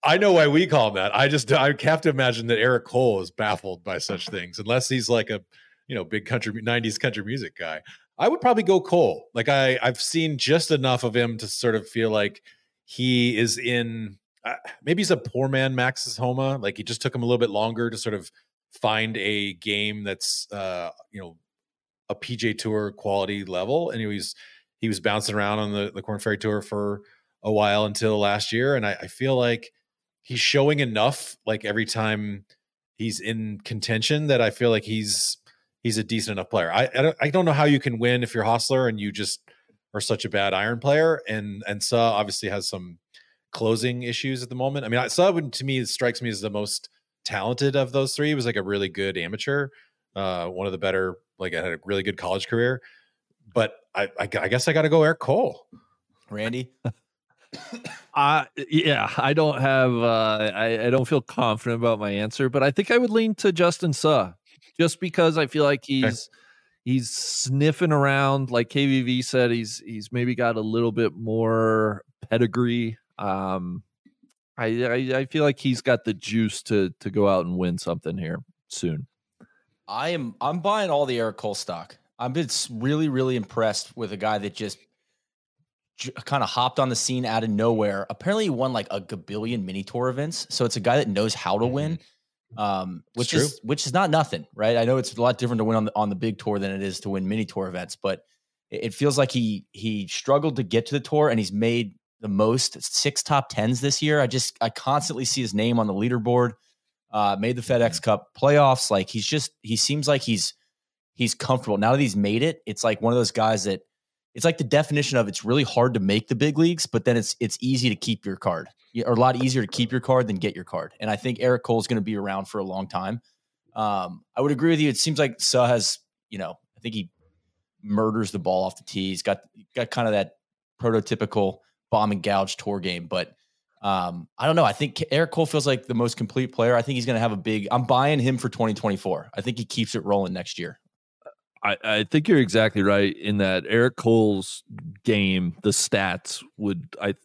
I know why we call him that. I just I have to imagine that Eric Cole is baffled by such things, unless he's like a you know big country '90s country music guy. I would probably go Cole. Like I I've seen just enough of him to sort of feel like he is in. Uh, maybe he's a poor man Max's Homa. Like he just took him a little bit longer to sort of find a game that's uh you know a PJ Tour quality level, and he was he was bouncing around on the the Corn Ferry Tour for a while until last year, and I, I feel like he's showing enough like every time he's in contention that I feel like he's he's a decent enough player. I I don't, I don't know how you can win if you're Hossler and you just are such a bad iron player, and and Suh obviously has some closing issues at the moment. I mean, I- Suh would, to me strikes me as the most talented of those three. He was like a really good amateur, uh, one of the better, like I had a really good college career. But I I, I guess I got to go Eric Cole. Randy, Uh yeah, I don't have uh I, I don't feel confident about my answer, but I think I would lean to Justin Suh just because I feel like he's he's sniffing around like KVV said he's he's maybe got a little bit more pedigree. Um I I, I feel like he's got the juice to to go out and win something here soon. I am. I'm buying all the Eric Cole stock. I've been really, really impressed with a guy that just kind of hopped on the scene out of nowhere. Apparently, he won like a gabillion mini tour events. So it's a guy that knows how to win, um, which true. is which is not nothing, right? I know it's a lot different to win on the on the big tour than it is to win mini tour events, but it, it feels like he he struggled to get to the tour, and he's made the most six top tens this year. I just I constantly see his name on the leaderboard. Uh, made the FedEx Cup playoffs. Like he's just he seems like he's he's comfortable now that he's made it. It's like one of those guys that it's like the definition of it's really hard to make the big leagues, but then it's it's easy to keep your card, or a lot easier to keep your card than get your card. And I think Eric Cole is going to be around for a long time. Um, I would agree with you. It seems like Suh has, you know, I think he murders the ball off the tee. He's got got kind of that prototypical bomb and gouge tour game, but um, I don't know. I think Eric Cole feels like the most complete player. I think he's going to have a big. I'm buying him for 2024. I think he keeps it rolling next year. I, I think you're exactly right in that Eric Cole's game, the stats would I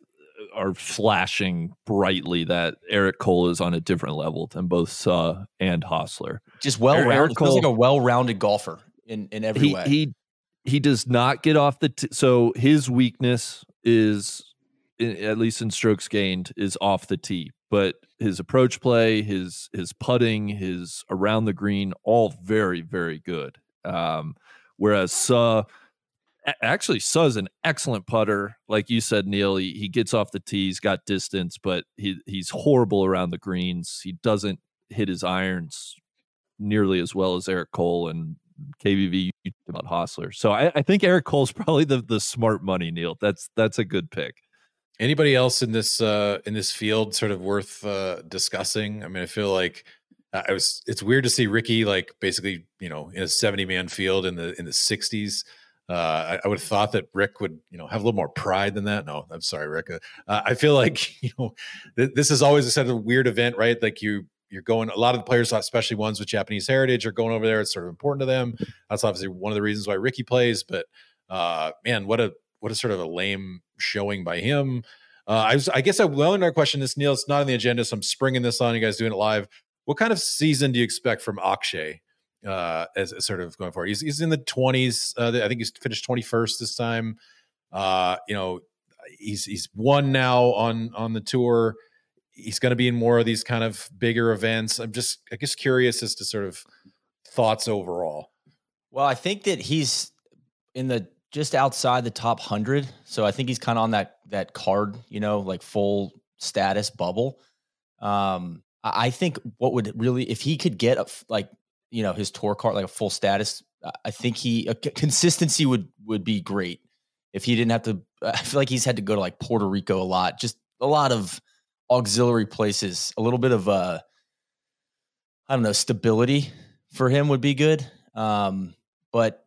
are flashing brightly that Eric Cole is on a different level than both Suh and Hossler. Just well er, Eric rounded. Feels like a well rounded golfer in in every he way. he he does not get off the t- so his weakness is at least in strokes gained is off the tee but his approach play his his putting his around the green all very very good um whereas Suh actually Suh's an excellent putter like you said Neil he, he gets off the tee he's got distance but he he's horrible around the greens he doesn't hit his irons nearly as well as Eric Cole and talked about Hossler. So I, I think Eric Cole's probably the the smart money, Neil. That's that's a good pick. Anybody else in this uh in this field sort of worth uh discussing? I mean, I feel like I was it's weird to see Rickie like basically you know in a 70 man field in the in the 60s. Uh, I, I would have thought that Rick would you know have a little more pride than that. No, I'm sorry, Rick. Uh, I feel like you know th- this is always a sort of weird event, right? Like you you're going a lot of the players especially ones with japanese heritage are going over there it's sort of important to them that's obviously one of the reasons why Rickie plays but uh man what a what a sort of a lame showing by him uh i was i guess i well another question this neil it's not on the agenda so i'm springing this on you guys doing it live what kind of season do you expect from akshay uh as, as sort of going forward he's, he's in the 20s uh, i think he's finished 21st this time uh you know he's he's won now on on the tour he's going to be in more of these kind of bigger events. I'm just, I guess, curious as to sort of thoughts overall. Well, I think that he's in the just outside the top hundred, so I think he's kind of on that that card, you know, like full status bubble. Um, I think what would really, if he could get a, like, you know, his tour card, like a full status, I think he consistency would would be great if he didn't have to. I feel like he's had to go to like Puerto Rico a lot, just a lot of auxiliary places. A little bit of uh I don't know, stability for him would be good. Um, but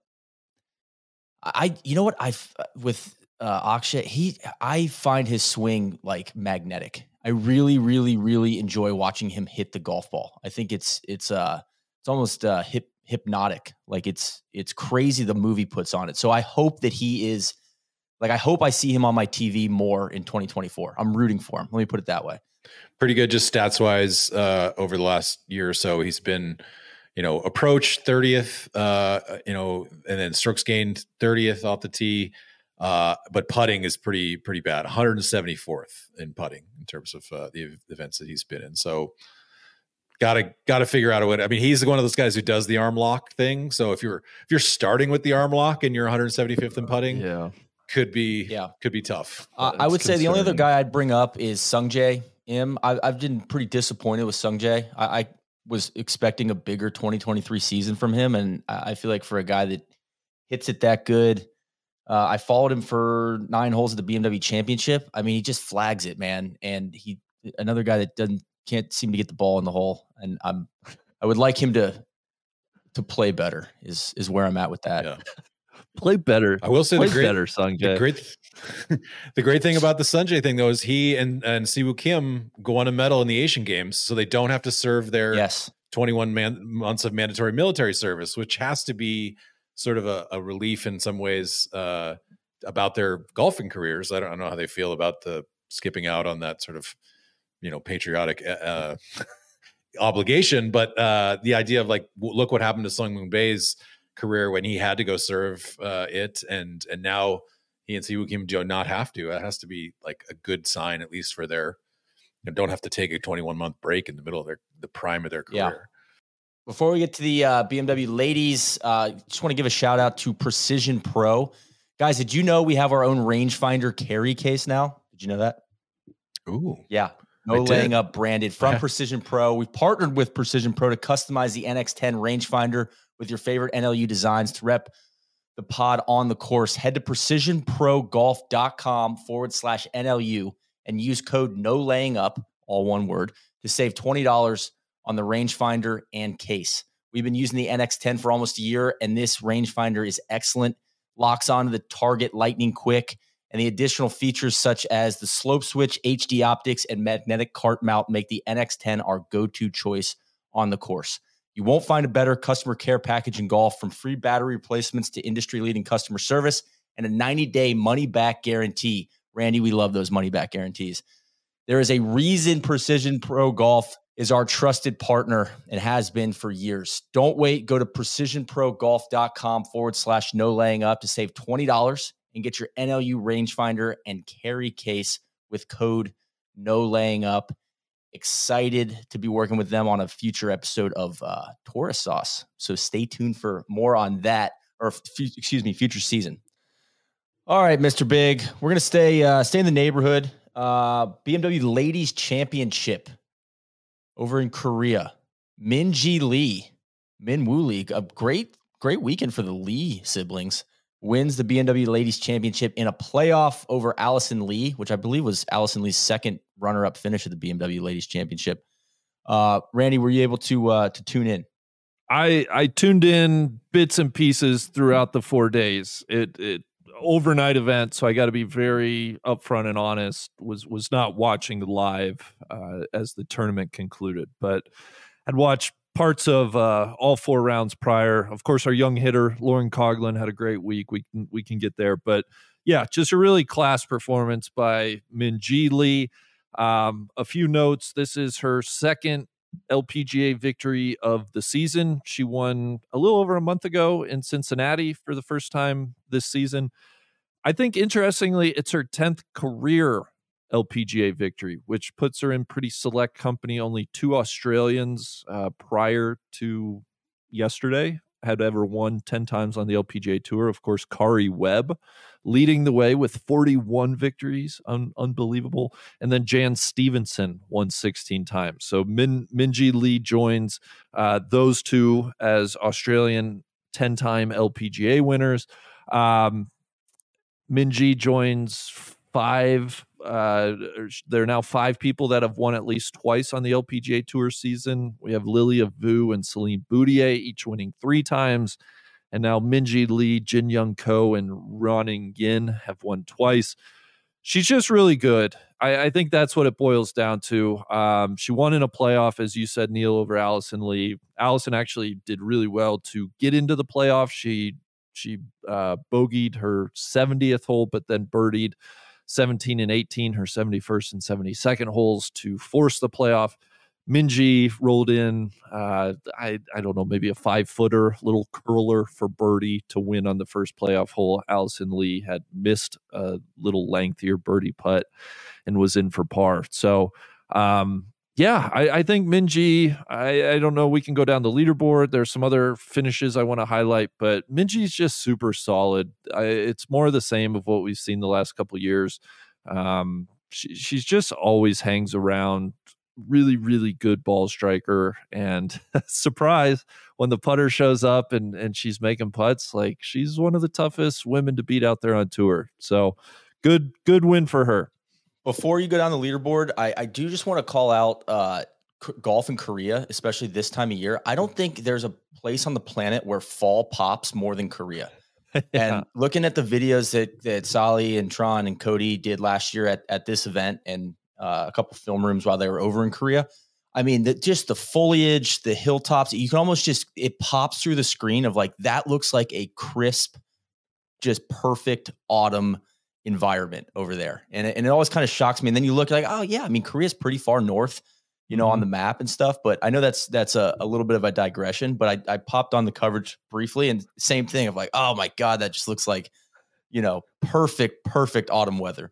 I you know what I with uh Akshay, he I find his swing like magnetic. I really really really enjoy watching him hit the golf ball. I think it's it's uh it's almost uh hip hypnotic. Like it's it's crazy the movie puts on it. So I hope that he is like I hope I see him on my TV more in 2024. I'm rooting for him. Let me put it that way. Pretty good, just stats wise. Uh, over the last year or so, he's been, you know, approach 30th. Uh, you know, and then strokes gained 30th off the tee. Uh, but putting is pretty pretty bad. 174th in putting in terms of uh, the events that he's been in. So gotta gotta figure out a way. I mean, he's one of those guys who does the arm lock thing. So if you're if you're starting with the arm lock and you're 175th in putting, yeah, could be yeah could be tough. Uh, I would say the only other guy I'd bring up is Sungjae Im. I, I've been pretty disappointed with Sungjae. I, I was expecting a bigger 2023 season from him, and I feel like for a guy that hits it that good, uh, I followed him for nine holes at the BMW Championship. I mean, he just flags it, man, and he another guy that doesn't can't seem to get the ball in the hole, and I'm I would like him to to play better. Is is where I'm at with that. Yeah play better. I will say play the great, better Sungjae. The great, the great thing about the Sungjae thing though is he and and Siwoo Kim go on a medal in the Asian Games, so they don't have to serve their yes 21 man, months of mandatory military service, which has to be sort of a, a relief in some ways uh, about their golfing careers. I don't, I don't, know how they feel about the skipping out on that sort of you know patriotic uh, uh obligation, but uh, the idea of like look what happened to Sungmin Bae's career when he had to go serve uh, it, and and now he and Siwoo Kim do not have to. That has to be like a good sign, at least for their you know, don't have to take a 21 month break in the middle of their the prime of their career. Yeah. Before we get to the uh, BMW ladies, uh, just want to give a shout out to Precision Pro. Guys, did you know we have our own rangefinder carry case now? Did you know that? Ooh. Yeah. No laying up branded from yeah. Precision Pro. We've partnered with Precision Pro to customize the NX10 rangefinder with your favorite NLU designs to rep the pod on the course. Head to precisionprogolf.com forward slash NLU and use code no laying up, all one word, to save $20 on the rangefinder and case. We've been using the NX10 for almost a year, and this rangefinder is excellent. Locks onto the target lightning quick, and the additional features such as the slope switch, HD optics, and magnetic cart mount make the NX10 our go to choice on the course. You won't find a better customer care package in golf from free battery replacements to industry leading customer service and a 90 day money back guarantee. Randy, we love those money back guarantees. There is a reason Precision Pro Golf is our trusted partner and has been for years. Don't wait. Go to precisionprogolf.com forward slash no laying up to save $20 and get your NLU rangefinder and carry case with code no laying up excited to be working with them on a future episode of uh, Tourist Sauce. So stay tuned for more on that, or f- excuse me, future season. All right, Mr. Big, we're gonna stay uh, stay in the neighborhood. Uh, BMW Ladies Championship over in Korea. Minjee Lee, Min Woo Lee, a great great weekend for the Lee siblings. Wins the BMW Ladies Championship in a playoff over Allison Lee, which I believe was Allison Lee's second runner up finish at the BMW Ladies Championship. Uh, Randy, were you able to uh, to tune in? I I tuned in bits and pieces throughout the four days. It it overnight event, so I got to be very upfront and honest. Was was not watching live uh, as the tournament concluded, but I'd watched parts of uh, all four rounds prior. Of course, our young hitter Lauren Coughlin had a great week. We can we can get there, but yeah, just a really class performance by Minjee Lee. Um, a few notes. This is her second LPGA victory of the season. She won a little over a month ago in Cincinnati for the first time this season. I think interestingly, it's her 10th career LPGA victory, which puts her in pretty select company. Only two Australians uh, prior to yesterday had ever won 10 times on the LPGA Tour. Of course, Karrie Webb leading the way with 41 victories, un- unbelievable. And then Jan Stephenson won 16 times. So Min- Minjee Lee joins uh, those two as Australian 10 time LPGA winners. Um, Minjee joins five. Uh, there are now five people that have won at least twice on the LPGA Tour season. We have Lilia Vu and Celine Boutier, each winning three times. And now Minjee Lee, Jin Young Ko, and Ruoning Yin have won twice. She's just really good. I, I think that's what it boils down to. Um, she won in a playoff, as you said, Neil, over Allison Lee. Allison actually did really well to get into the playoff. She she uh, bogeyed her 70th hole, but then birdied 17 and 18, her 71st and 72nd holes to force the playoff. Minjee rolled in, uh, I, I don't know, maybe a five footer, little curler for birdie to win on the first playoff hole. Allison Lee had missed a little lengthier birdie putt and was in for par. So, um, yeah, I, I think Minjee, I, I don't know. We can go down the leaderboard. There's some other finishes I want to highlight, but Minjee's just super solid. I, it's more of the same of what we've seen the last couple years. Um, she, she's just always hangs around really, really good ball striker. And surprise, when the putter shows up and, and she's making putts, like she's one of the toughest women to beat out there on tour. So good, good win for her. Before you go down the leaderboard, I, I do just want to call out uh, c- golf in Korea, especially this time of year. I don't think there's a place on the planet where fall pops more than Korea. yeah. And looking at the videos that that Soly and Tron and Cody did last year at, at this event and uh, a couple film rooms while they were over in Korea, I mean, the, just the foliage, the hilltops, you can almost just it pops through the screen of like that looks like a crisp, just perfect autumn environment over there. And it, and it always kind of shocks me. And then you look like, oh yeah, I mean Korea's pretty far north, you know, mm-hmm. on the map and stuff. But I know that's that's a, a little bit of a digression. But I, I popped on the coverage briefly and same thing of like, oh my God, that just looks like, you know, perfect, perfect autumn weather.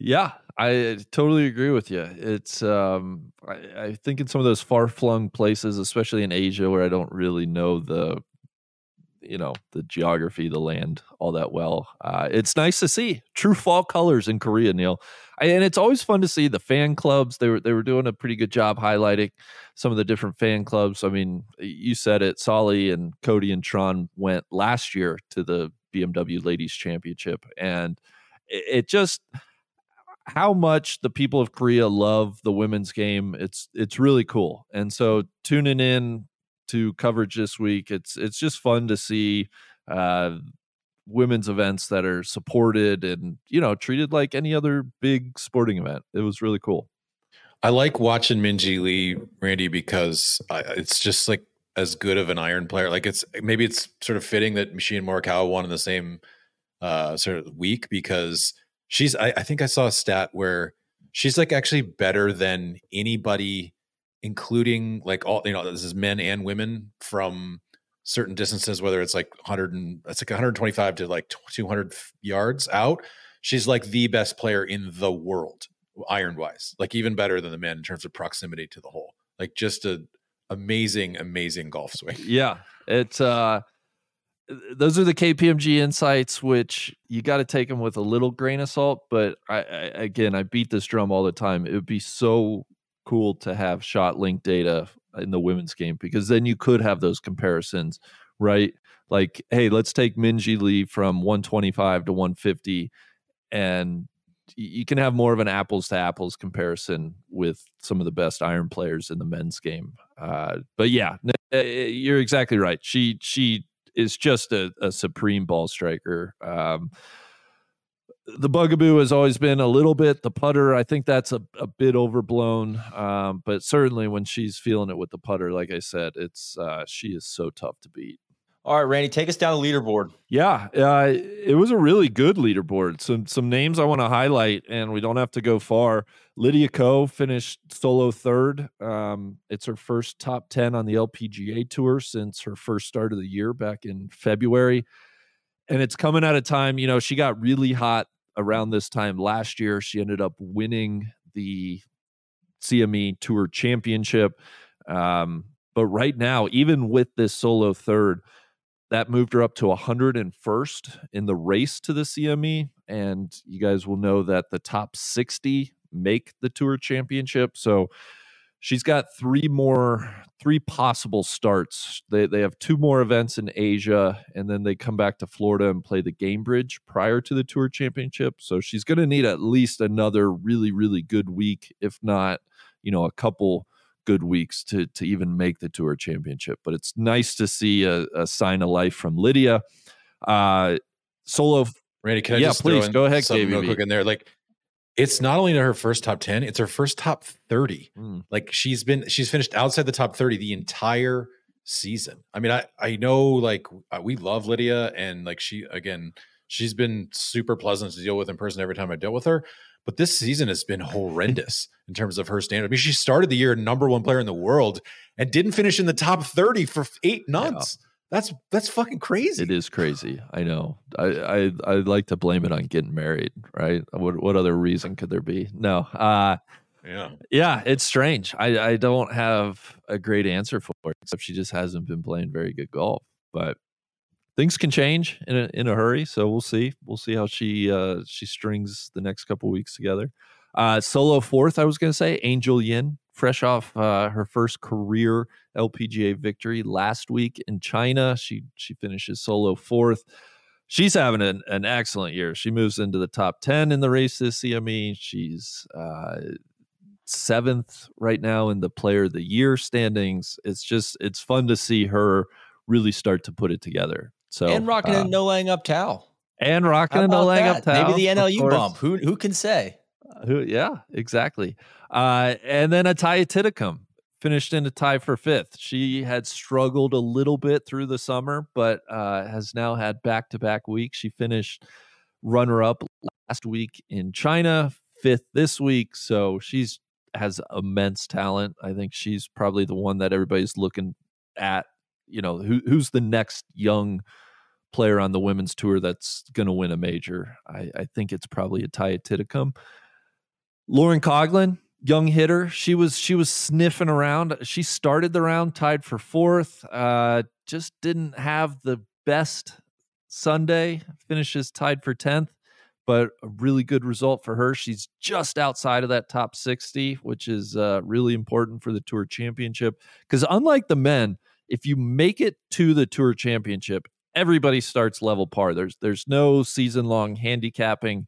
Yeah, I totally agree with you. It's um I, I think in some of those far flung places, especially in Asia where I don't really know the you know the geography, the land, all that well. Uh, it's nice to see true fall colors in Korea, Neil, and it's always fun to see the fan clubs. They were they were doing a pretty good job highlighting some of the different fan clubs. I mean, you said it. Soly and Cody and Tron went last year to the BMW Ladies Championship, and it, it just how much the people of Korea love the women's game. It's it's really cool. And so tuning in to coverage this week. It's it's just fun to see uh, women's events that are supported and you know treated like any other big sporting event. It was really cool. I like watching Minjee Lee, Randy, because I, it's just like as good of an iron player. Like it's maybe it's sort of fitting that she and Morikawa won in the same uh, sort of week because she's. I, I think I saw a stat where she's like actually better than anybody including like all you know this is men and women from certain distances whether it's like 100 and it's like 125 to like 200 yards out she's like the best player in the world iron wise like even better than the men in terms of proximity to the hole like just a amazing amazing golf swing yeah it's uh those are the KPMG insights, which you got to take them with a little grain of salt. But I, I, again, I beat this drum all the time. It would be so cool to have shot link data in the women's game because then you could have those comparisons, right? Like, hey, let's take Minjee Lee from 125 to 150 and you can have more of an apples to apples comparison with some of the best iron players in the men's game. Uh, but yeah, uh, you're exactly right. She she is just a, a supreme ball striker. Um, the bugaboo has always been a little bit the putter. I think that's a, a bit overblown, um, but certainly when she's feeling it with the putter, like I said, it's uh, she is so tough to beat. All right, Randy, take us down the leaderboard. Yeah, uh, it was a really good leaderboard. Some some names I want to highlight, and we don't have to go far. Lydia Ko finished solo third. Um, it's her first top ten on the LPGA tour since her first start of the year back in February, and it's coming at a time. You know, she got really hot around this time last year. She ended up winning the CME Tour Championship. Um, but right now, even with this solo third that moved her up to 101st in the race to the CME. And you guys will know that the top 60 make the tour championship. So she's got three more, three possible starts. They, they have two more events in Asia, and then they come back to Florida and play the Gainbridge prior to the tour championship. So she's going to need at least another really, really good week, if not, you know, a couple good weeks to to even make the tour championship. But it's nice to see a, a sign of life from Lydia. Uh, solo, Randy, can I yeah, just please go ahead, something real KVV. quick in there? Like, it's not only her first top ten; it's her first top thirty. Mm. Like she's been she's finished outside the top thirty the entire season. I mean, I I know like uh, we love Lydia, and like she again, she's been super pleasant to deal with in person every time I dealt with her. But this season has been horrendous in terms of her standard. I mean, she started the year number one player in the world and didn't finish in the top 30 for eight months. That's that's fucking crazy. It is crazy. I know. I I I like to blame it on getting married, right? What what other reason could there be? No. Uh Yeah. yeah, it's strange. I I don't have a great answer for it, except she just hasn't been playing very good golf. But things can change in a in a hurry, so we'll see. We'll see how she uh she strings the next couple weeks together. Uh solo fourth, I was gonna say, Angel Yin, fresh off uh her first career LPGA victory last week in China. She she finishes solo fourth. She's having an, an excellent year. She moves into the top 10 in the race this CME. She's uh seventh right now in the player of the year standings. It's just it's fun to see her really start to put it together. So and rocking uh, a no laying up towel. and rocking a no laying that? up towel. Maybe the NLU bump. Who who can say? Who, yeah, exactly. Uh, and then Atthaya Thitikul finished in a tie for fifth. She had struggled a little bit through the summer, but uh, has now had back to back weeks. She finished runner up last week in China, fifth this week. So she's has immense talent. I think she's probably the one that everybody's looking at. You know, who, who's the next young player on the women's tour that's going to win a major? I, I think it's probably Atthaya Thitikul. Lauren Coughlin, young hitter. She was she was sniffing around. She started the round tied for fourth. Uh, just didn't have the best Sunday. Finishes tied for tenth, but a really good result for her. She's just outside of that top sixty, which is uh, really important for the Tour Championship. Because unlike the men, if you make it to the Tour Championship, everybody starts level par. There's there's no season long handicapping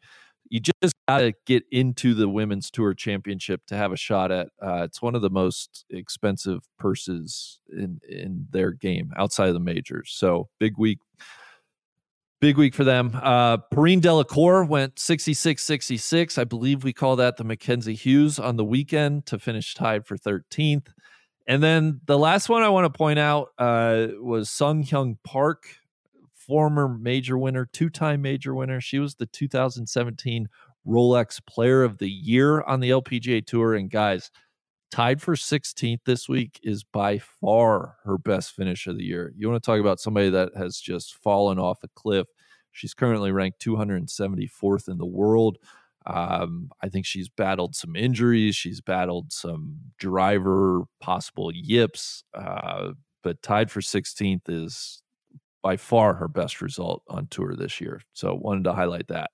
you just got to get into the women's tour championship to have a shot at. Uh, it's one of the most expensive purses in in their game outside of the majors. So big week, big week for them. Uh, Perrine Delacour went 66 66. I believe we call that the Mackenzie Hughes on the weekend to finish tied for 13th. And then the last one I want to point out uh, was Sung Hyun Park former major winner, two time major winner. She was the 2017 Rolex Player of the Year on the LPGA Tour. And guys, tied for 16th this week is by far her best finish of the year. You want to talk about somebody that has just fallen off a cliff. She's currently ranked 274th in the world. Um, I think she's battled some injuries. She's battled some driver possible yips, uh, but tied for 16th is by far her best result on tour this year. So wanted to highlight that.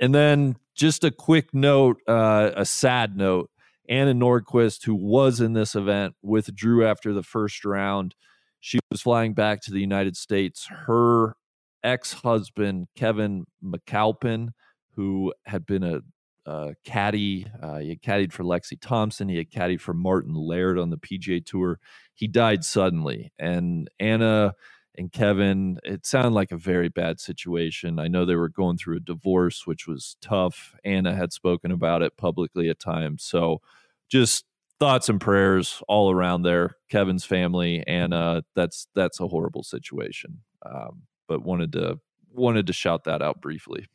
And then just a quick note, uh, a sad note. Anna Nordqvist, who was in this event, withdrew after the first round. She was flying back to the United States. Her ex husband, Kevin McAlpine, who had been a, a caddy. Uh, he had caddied for Lexi Thompson. He had caddied for Martin Laird on the PGA Tour. He died suddenly, and Anna and Kevin, it sounded like a very bad situation. I know they were going through a divorce, which was tough. Anna had spoken about it publicly at times. So just thoughts and prayers all around there. Kevin's family, and uh, that's that's a horrible situation. Um, but wanted to wanted to shout that out briefly.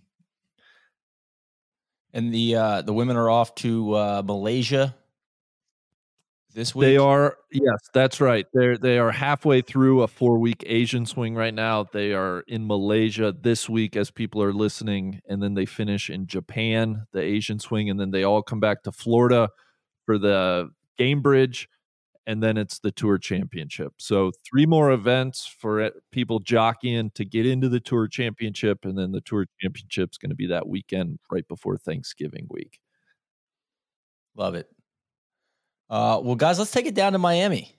And the uh, the women are off to uh, Malaysia this week. They are yes, that's right. They're they are halfway through a four week Asian swing right now. They are in Malaysia this week as people are listening, and then they finish in Japan, the Asian swing, and then they all come back to Florida for the Gainbridge, and then it's the Tour Championship. So three more events for people jockeying to get into the Tour Championship, and then the Tour Championship is going to be that weekend right before Thanksgiving week. Love it. Uh, well, guys, let's take it down to Miami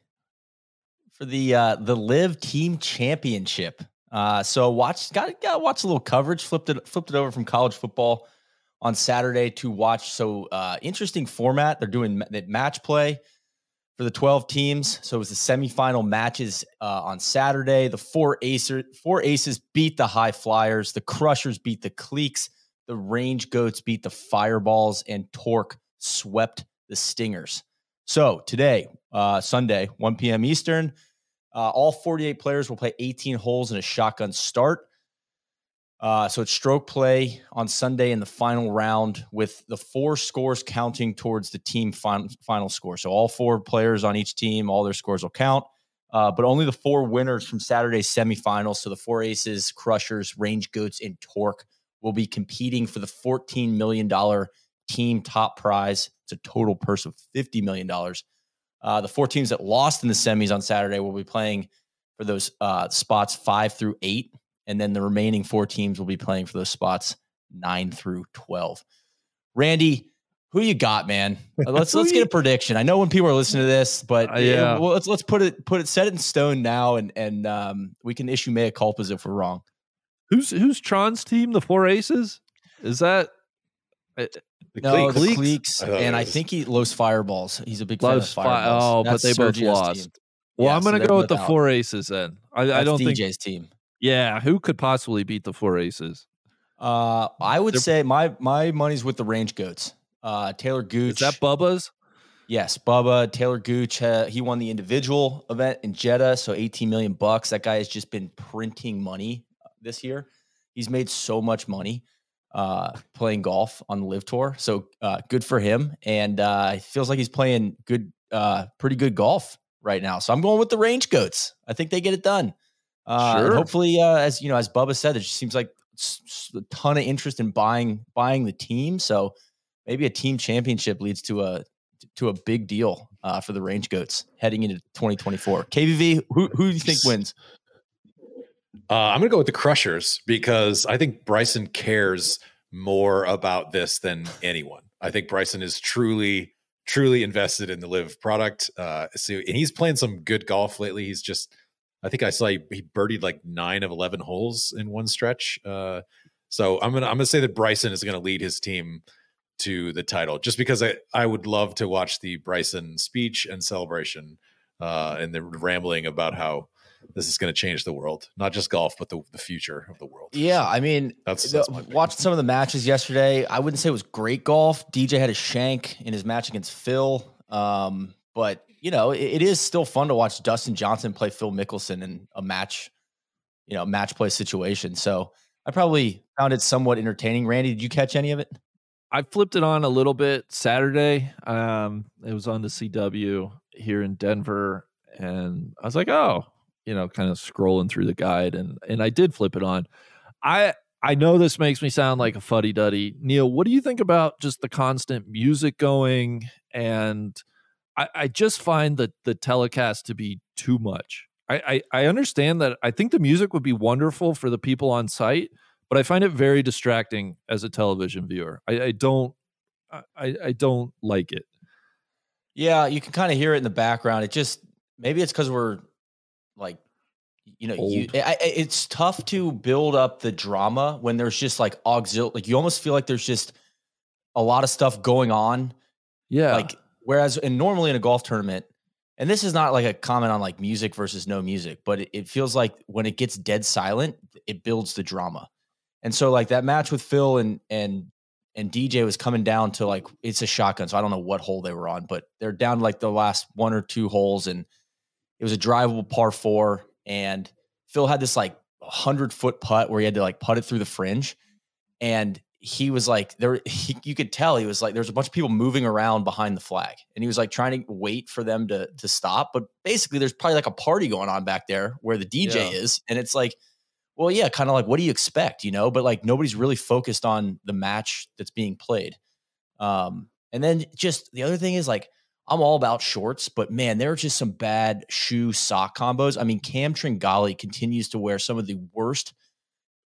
for the uh, the LIV Team Championship. Uh, so watch got got watch a little coverage. Flipped it flipped it over from college football on Saturday to watch. So uh, interesting format. They're doing match play for the 12 teams. So it was the semifinal matches uh, on Saturday. The four aces four aces beat the high flyers. The crushers beat the Cleeks. The range goats beat the fireballs, and torque swept the stingers. So today, uh, Sunday, 1 p.m. Eastern, uh, all 48 players will play 18 holes in a shotgun start. Uh, so it's stroke play on Sunday in the final round with the four scores counting towards the team fin- final score. So all four players on each team, all their scores will count. Uh, but only the four winners from Saturday's semifinals. So the four aces, crushers, range goats, and torque will be competing for the $14 million team top prize. It's a total purse of $50 million. Uh, the four teams that lost in the semis on Saturday will be playing for those uh, spots five through eight. And then the remaining four teams will be playing for those spots nine through 12. Randy, who you got, man? Uh, let's let's get a prediction. I know when people are listening to this, but uh, yeah, well, let's let's put it put it set it in stone now, and and um, we can issue mea culpas if we're wrong. Who's who's Tron's team? The four aces? Is that uh, the no, the Cleeks, I and I think he loves fireballs. He's a big fan of fireballs. oh, That's but they Sergio's both lost. Team. Well, yeah, I'm going to so go with the out. four aces then. I, I don't think DJ's think team. Yeah, who could possibly beat the four aces? Uh, I would They're, say my my money's with the range goats. Uh, Talor Gooch. Is that Bubba's? Yes, Bubba Talor Gooch. Uh, he won the individual event in Jeddah, so 18 million bucks. That guy has just been printing money this year. He's made so much money uh, playing golf on the LIV tour. So uh, good for him, and uh, it feels like he's playing good, uh, pretty good golf right now. So I'm going with the range goats. I think they get it done. Uh, sure. hopefully, uh, as you know, as Bubba said, it just seems like a ton of interest in buying buying the team. So maybe a team championship leads to a to a big deal uh, for the range goats heading into 2024. KVV, who who do you think wins? Uh, I'm going to go with the Crushers because I think Bryson cares more about this than anyone. I think Bryson is truly, truly invested in the LIV product. Uh, so, and he's playing some good golf lately. He's just, I think I saw he, he birdied like nine of eleven holes in one stretch. Uh, so I'm gonna I'm gonna say that Bryson is gonna lead his team to the title, just because I I would love to watch the Bryson speech and celebration uh, and the rambling about how this is going to change the world, not just golf, but the, the future of the world. Yeah, I mean, that's, that's watched some of the matches yesterday. I wouldn't say it was great golf. DJ had a shank in his match against Phil, um, but you know, it, it is still fun to watch Dustin Johnson play Phil Mickelson in a match, you know, match play situation. So I probably found it somewhat entertaining. Randy, did you catch any of it? I flipped it on a little bit Saturday. Um, it was on the CW here in Denver, and I was like, "Oh, you know, kind of scrolling through the guide and and I did flip it on. I I know this makes me sound like a fuddy duddy. Neil, what do you think about just the constant music going? And I, I just find that the telecast to be too much. I, I, I understand that I think the music would be wonderful for the people on site, but I find it very distracting as a television viewer. I, I don't I, I don't like it. Yeah, you can kind of hear it in the background. It just maybe it's because we're like you know, you, I, it's tough to build up the drama when there's just like auxil. Like you almost feel like there's just a lot of stuff going on. Yeah. Like whereas, and normally in a golf tournament, and this is not like a comment on like music versus no music, but it, it feels like when it gets dead silent, it builds the drama. And so like that match with Phil and and and DJ was coming down to like it's a shotgun, so I don't know what hole they were on, but they're down to like the last one or two holes, and it was a drivable par four, and Phil had this like hundred foot putt where he had to like putt it through the fringe, and he was like there he, you could tell he was like there's a bunch of people moving around behind the flag and he was like trying to wait for them to to stop but basically there's probably like a party going on back there where the DJ yeah. is and it's like well yeah kind of like what do you expect you know but like nobody's really focused on the match that's being played um and then just the other thing is like I'm all about shorts, but man, there are just some bad shoe sock combos. I mean, Cam Tringale continues to wear some of the worst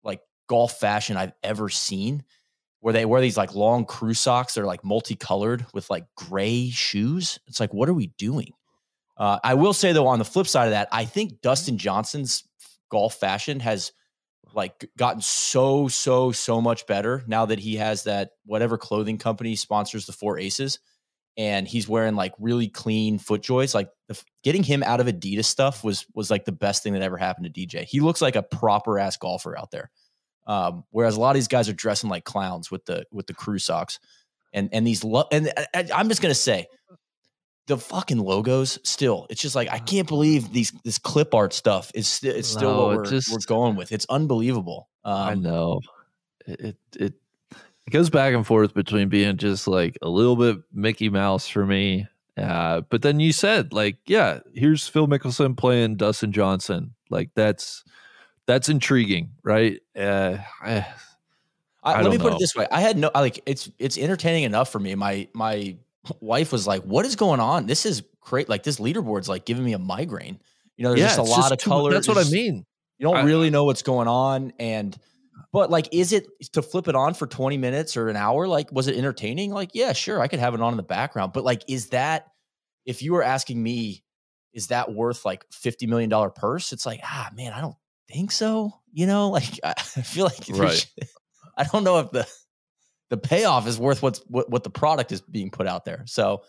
like golf fashion I've ever seen where they wear these like long crew socks that are like multicolored with like gray shoes. It's like, what are we doing? Uh, I will say though, on the flip side of that, I think Dustin Johnson's golf fashion has like gotten so so so much better now that he has that whatever clothing company sponsors the four aces and he's wearing like really clean foot FootJoys like the, getting him out of adidas stuff was was like the best thing that ever happened to dj he looks like a proper ass golfer out there um, whereas a lot of these guys are dressing like clowns with the with the crew socks, and and these lo- and I, I'm just gonna say, the fucking logos still. It's just like I can't believe these this clip art stuff is st- it's still no, what we're, just, we're going with. It's unbelievable. Um, I know it, it it goes back and forth between being just like a little bit Mickey Mouse for me. Uh, but then you said like, yeah, here's Phil Mickelson playing Dustin Johnson. Like that's that's intriguing, right? Uh, I, I, let me know. put it this way: I had no like it's it's entertaining enough for me. My my wife was like, "What is going on? This is great. Like this leaderboard's like giving me a migraine." You know, there's yeah, just a lot just of color. That's what I mean. You don't I, really know what's going on, and but like, is it to flip it on for 20 minutes or an hour? Like, was it entertaining? Like, yeah, sure, I could have it on in the background, but like, is that if you were asking me, is that worth like $50 million purse? It's like, ah, man, I don't think so. You know, like I feel like right. Should, I don't know if the the payoff is worth what's what, what the product is being put out there. So,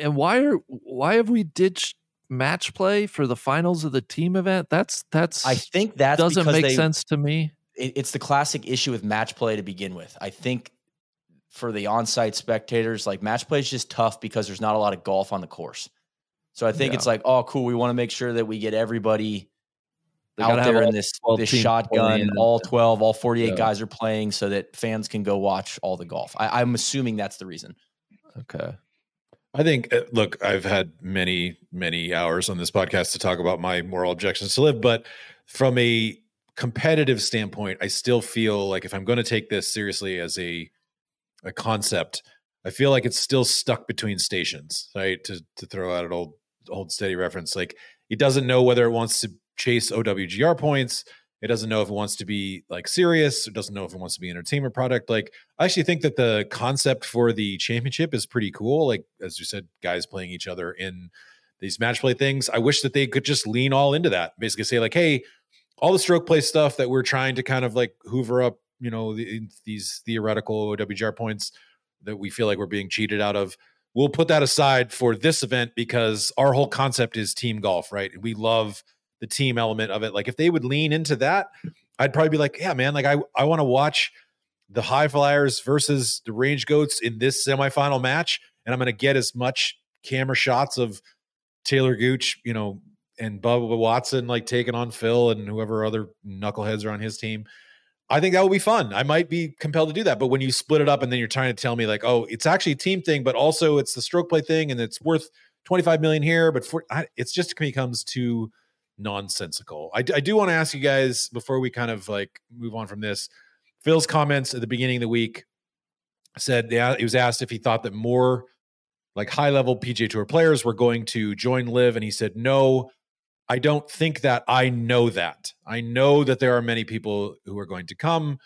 and why are why have we ditched match play for the finals of the team event? That's that's I think that doesn't make they, sense to me. It, it's the classic issue with match play to begin with. I think for the on-site spectators, like match play is just tough because there's not a lot of golf on the course. So I think yeah. it's like, oh, cool. We want to make sure that we get everybody they out there in this this shotgun. All twelve, all forty eight yeah. guys are playing, so that fans can go watch all the golf. I, I'm assuming that's the reason. Okay. I think, uh, look, I've had many, many hours on this podcast to talk about my moral objections to LIV, but from a competitive standpoint, I still feel like if I'm going to take this seriously as a a concept, I feel like it's still stuck between stations, right? To to throw out an old Hold Steady reference, like it doesn't know whether it wants to chase OWGR points. It doesn't know if it wants to be like serious. It doesn't know if it wants to be an entertainment product. Like I actually think that the concept for the championship is pretty cool. Like as you said, guys playing each other in these match play things. I wish that they could just lean all into that. Basically say like, hey, all the stroke play stuff that we're trying to kind of like hoover up, you know, the, these theoretical OWGR points that we feel like we're being cheated out of. We'll put that aside for this event because our whole concept is team golf, right? We love the team element of it. Like if they would lean into that, I'd probably be like, yeah, man, like I, I want to watch the high flyers versus the range goats in this semifinal match. And I'm going to get as much camera shots of Talor Gooch, you know, and Bubba Watson like taking on Phil and whoever other knuckleheads are on his team. I think that would be fun. I might be compelled to do that. But when you split it up and then you're trying to tell me like, oh, it's actually a team thing, but also it's the stroke play thing and it's worth 25 million here, but for I, it's just becomes too nonsensical. I, I do want to ask you guys before we kind of like move on from this. Phil's comments at the beginning of the week said yeah, he was asked if he thought that more like high level PGA Tour players were going to join LIV, and he said no. I don't think that. I know that. I know that there are many people who are going to come.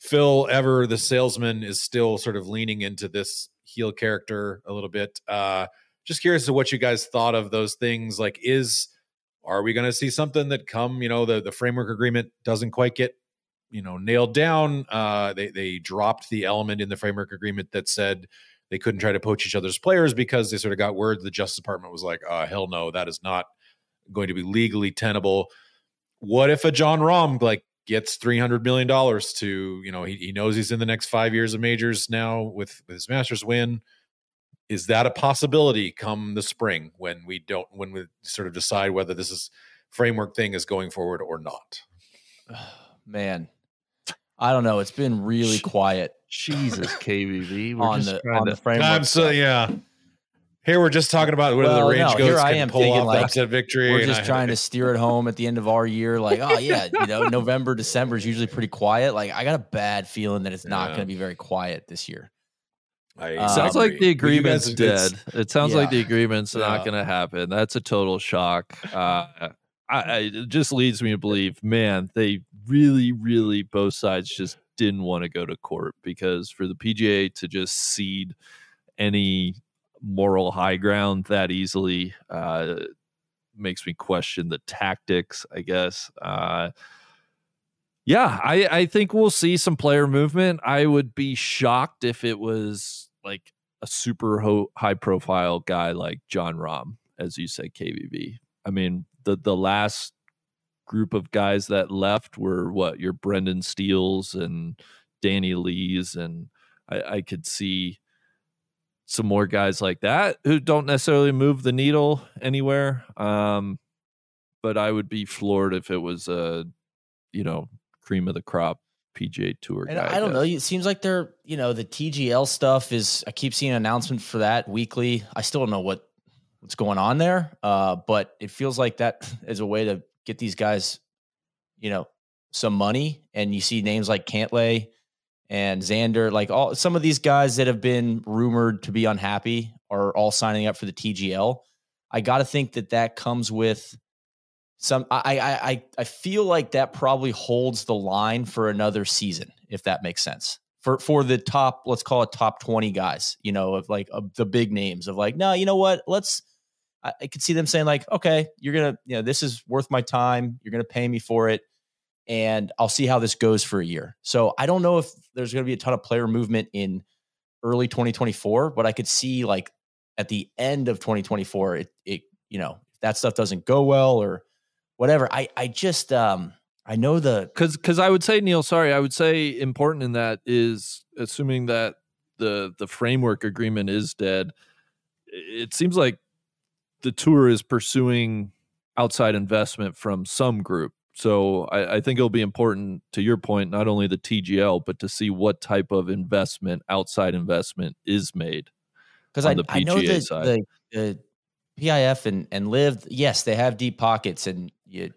Phil, ever the salesman, is still sort of leaning into this heel character a little bit. Uh, just curious to what you guys thought of those things. Like, is Are we going to see something that come, you know, the, the framework agreement doesn't quite get, you know, nailed down. Uh, they, they dropped the element in the framework agreement that said they couldn't try to poach each other's players because they sort of got word the Justice Department was like, uh, hell no, that is not going to be legally tenable. What if a Jon Rahm like gets three hundred million dollars to you know he, he knows he's in the next five years of majors now with, with his Masters win? Is that a possibility come the spring when we don't when we sort of decide whether this is framework thing is going forward or not? Man, I don't know. It's been really quiet Jesus, KVV. We're on the trying on to- the framework. I'm so yeah. Here we're just talking about whether Well, the range no, goes here I am pull thinking, off like, the upset victory. We're just I- trying to steer it home at the end of our year. Like, oh yeah, you know, November, December is usually pretty quiet. Like, I got a bad feeling that it's not Yeah. going to be very quiet this year. I Um, Sounds like the agree. But you guys- agreement's dead. It sounds like the agreement's not going to happen. That's a total shock. Uh, I, I, it just leads me to believe, man, they really, really both sides just didn't want to go to court because for the PGA to just cede any moral high ground that easily uh, makes me question the tactics. I guess. Uh, yeah, I, I think we'll see some player movement. I would be shocked if it was like a super ho- high profile guy like Jon Rahm, as you said, KVV. I mean, the the last group of guys that left were what your Brendan Steeles and Danny Lees, and I, I could see some more guys like that who don't necessarily move the needle anywhere. Um, but I would be floored if it was a, you know, cream of the crop PGA Tour And guy. I don't know. It seems like they're, you know, the TGL stuff is. I keep seeing an announcement for that weekly. I still don't know what what's going on there, uh, but it feels like that is a way to get these guys, you know, some money. And you see names like Cantlay and Xander, like all some of these guys that have been rumored to be unhappy are all signing up for the TGL. I got to think that that comes with some. I, I I I feel like that probably holds the line for another season, if that makes sense. For for the top, let's call it top twenty guys, you know, of like of the big names of like, no, you know what? Let's. I, I could see them saying like, okay, you're gonna, you know, this is worth my time. You're gonna pay me for it and I'll see how this goes for a year. So I don't know if there's going to be a ton of player movement in early 2024, but I could see like at the end of 2024, it, it you know, if that stuff doesn't go well or whatever. I, I just, um, I know the, because because I would say Neil, sorry, I would say important in that is assuming that the the framework agreement is dead. It seems like the tour is pursuing outside investment from some group. So I, I think it'll be important to your point, not only the TGL, but to see what type of investment, outside investment, is made. because I, I know side. the, the PIF and, and LIV, yes, they have deep pockets and you,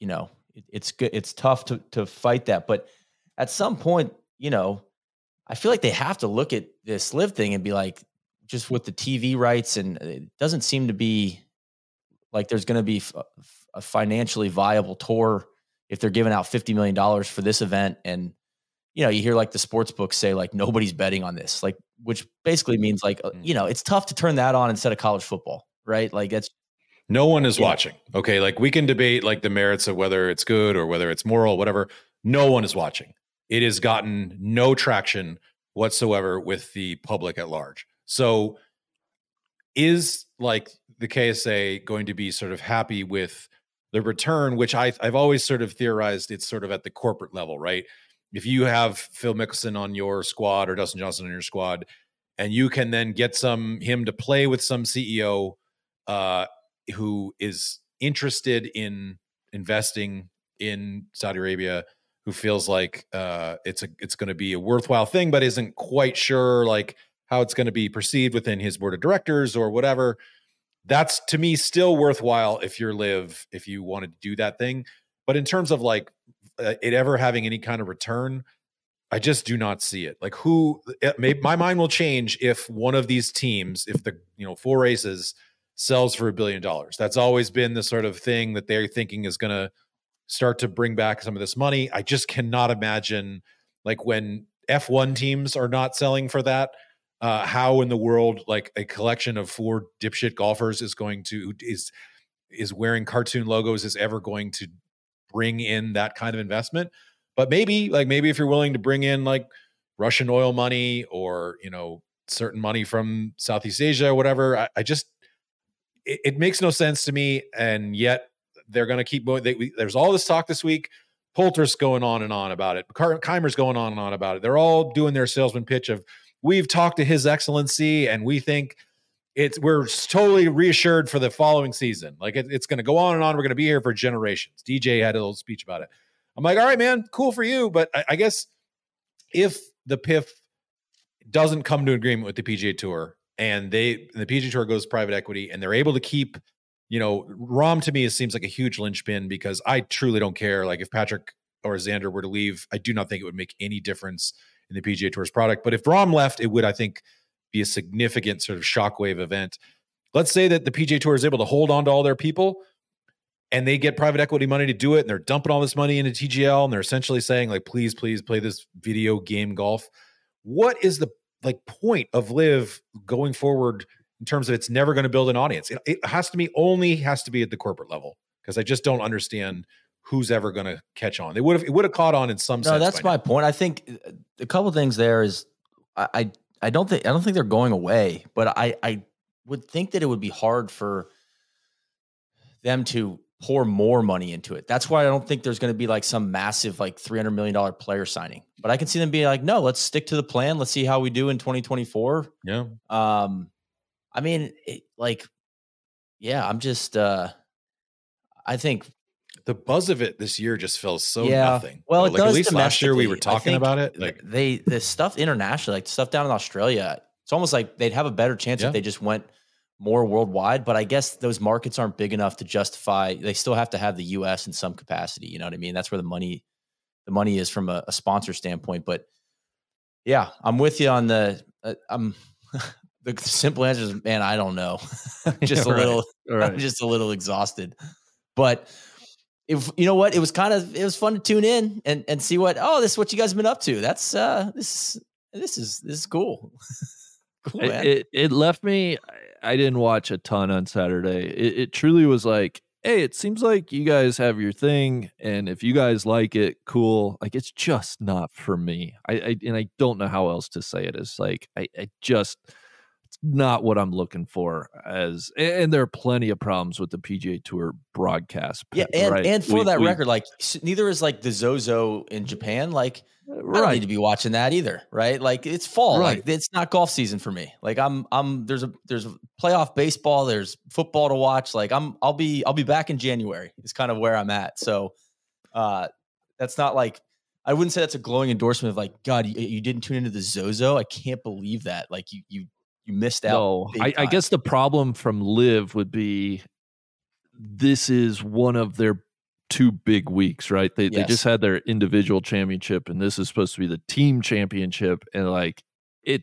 you know, it, it's good. It's tough to, to fight that. But at some point, you know, I feel like they have to look at this LIV thing and be like, just with the TV rights, and uh, it doesn't seem to be like there's going to be f- a financially viable tour if they're giving out $50 million for this event. And, you know, you hear like the sports books say, like, nobody's betting on this, like, which basically means like, uh, you know, it's tough to turn that on instead of college football, right? Like, that's No one is watching. Okay, like we can debate like the merits of whether it's good or whether it's moral, whatever. No one is watching. It has gotten no traction whatsoever with the public at large. So is like the KSA going to be sort of happy with the return, which I, I've always sort of theorized it's sort of at the corporate level, right? If you have Phil Mickelson on your squad or Dustin Johnson on your squad, and you can then get some him to play with some CEO uh, who is interested in investing in Saudi Arabia, who feels like uh, it's a it's going to be a worthwhile thing, but isn't quite sure like how it's going to be perceived within his board of directors or whatever. That's to me still worthwhile if you're LIV if you wanted to do that thing. But in terms of like uh, it ever having any kind of return, I just do not see it. Like who it may, my mind will change if one of these teams, if the you know four aces sells for a billion dollars. That's always been the sort of thing that they're thinking is going to start to bring back some of this money. I just cannot imagine like when F1 teams are not selling for that. Uh, how in the world like a collection of four dipshit golfers is going to is is wearing cartoon logos is ever going to bring in that kind of investment. But maybe, like maybe if you're willing to bring in like Russian oil money or you know certain money from Southeast Asia or whatever, I, I just it, it, makes no sense to me. And yet they're going to keep going. They, we, there's all this talk this week. Poulter's going on and on about it. Kaymer's going on and on about it. They're all doing their salesman pitch of we've talked to His Excellency and we think it's we're totally reassured for the following season. Like it, it's going to go on and on. We're going to be here for generations. DJ had a little speech about it. I'm like, all right, man, cool for you, but I, I guess if the PIF doesn't come to agreement with the PGA Tour and they the PGA Tour goes private equity and they're able to keep, you know, Rahm to me seems like a huge linchpin because I truly don't care. Like if Patrick or Xander were to leave, I do not think it would make any difference in the PGA Tour's product. But if Rahm left, it would, I think, be a significant sort of shockwave event. Let's say that the PGA Tour is able to hold on to all their people and they get private equity money to do it and they're dumping all this money into TGL and they're essentially saying like please please play this video game golf. What is the like point of LIV going forward in terms of it's never going to build an audience? It, it has to be only has to be at the corporate level because I just don't understand who's ever going to catch on. They would have it would have caught on in some no, sense. that's my now. point. I think uh, a couple things there is I, I I don't think I don't think they're going away, but I I would think that it would be hard for them to pour more money into it. That's why I don't think there's going to be like some massive like 300 million dollar player signing. But I can see them being like, "No, let's stick to the plan. Let's see how we do in 2024." Yeah. Um I mean, it, like yeah, I'm just uh I think the buzz of it this year just feels so yeah. nothing. Well, it like does at least last year we were talking about it. Like they the stuff internationally, like stuff down in Australia, it's almost like they'd have a better chance Yeah. if they just went more worldwide. But I guess those markets aren't big enough to justify. They still have to have the U.S. in some capacity. You know what I mean? That's where the money, the money is from a, a sponsor standpoint. But yeah, I'm with you on the. Uh, I'm the simple answer is, man, I don't know. just a Right. little. All I'm just a little exhausted. But if you know what, it was kind of it was fun to tune in and and see what oh this is what you guys have been up to. That's uh this is this is this is cool. cool It, it it left me. I- didn't watch a ton on Saturday. It, it truly was like, hey, it seems like you guys have your thing, and if you guys like it, cool. Like it's just not for me. I, I and I don't know how else to say it. It's like I, I just not what I'm looking for. As and and there are plenty of problems with the PGA Tour broadcast. yeah, and right? and for We- that we- record, like neither is like the Zozo in Japan. Like I don't need to be watching that either, right? Like it's fall. Right. Like it's not golf season for me. Like I'm I'm there's a there's a playoff baseball, there's football to watch. Like I'm I'll be I'll be back in January. Is kind of where I'm at. So uh that's not like I wouldn't say that's a glowing endorsement of like God, you, you didn't tune into the Zozo. I can't believe that. Like you you you missed out. No, I, I guess the problem from LIV would be this is one of their two big weeks, right? They they just had their individual championship, and this is supposed to be the team championship, and like it,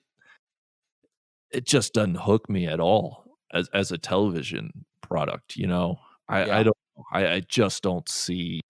it just doesn't hook me at all as as a television product. You know, I Yeah. I don't I, I just don't see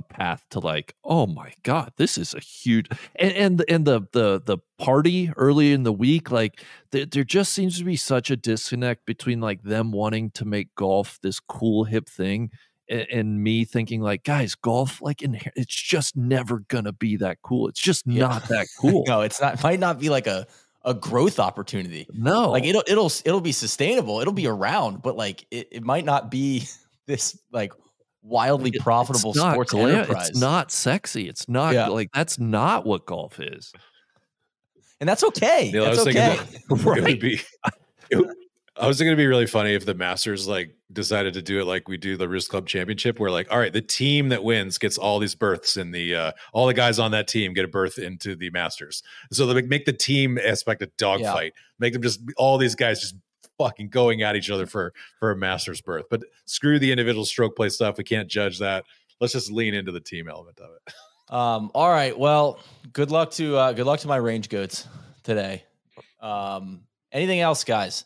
a path to like oh my god this is a huge and and, and the the the party early in the week like there, there just seems to be such a disconnect between like them wanting to make golf this cool hip thing and, and me thinking like guys golf like inher- it's just never gonna be that cool it's just Yeah. not that cool no, it's not might not be like a a growth opportunity. no Like it'll it'll it'll be sustainable. It'll be around, but like it, it might not be this like wildly It- profitable it's sports glam- enterprise. it's not sexy it's not Yeah. like that's not what golf is and that's okay. Neil, I that's was okay. thinking that it would be. it I was going it'd be really funny if the Masters like decided to do it like we do the Risk Club Championship, where like, all right, the team that wins gets all these berths in the uh all the guys on that team get a berth into the Masters. So they make the team aspect a dogfight, make them just all these guys just fucking going at each other for for a Masters berth. But screw the individual stroke play stuff. We can't judge that. Let's just lean into the team element of it. Um, all right. Well, good luck to uh, good luck to my range goats today. Um, anything else, guys?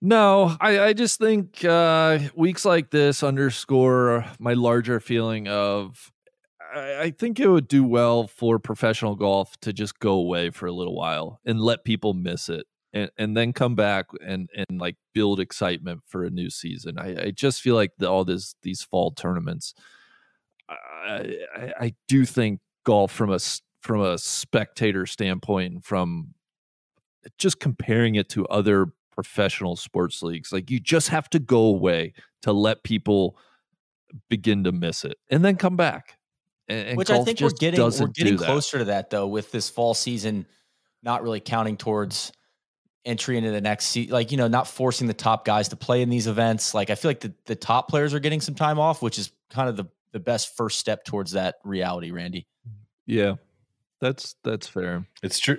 No, I, I just think uh, weeks like this underscore my larger feeling of I, I think it would do well for professional golf to just go away for a little while and let people miss it. And, and then come back and and like build excitement for a new season. I, I just feel like the, all this these fall tournaments. I, I, I do think golf from a from a spectator standpoint and from just comparing it to other professional sports leagues like you just have to go away to let people begin to miss it and then come back and, and Which I think we're getting we're getting closer to that though with this fall season not really counting towards entry into the next season like you know not forcing the top guys to play in these events like I feel like the, the top players are getting some time off which is kind of the the best first step towards that reality Randy. yeah that's that's fair It's true.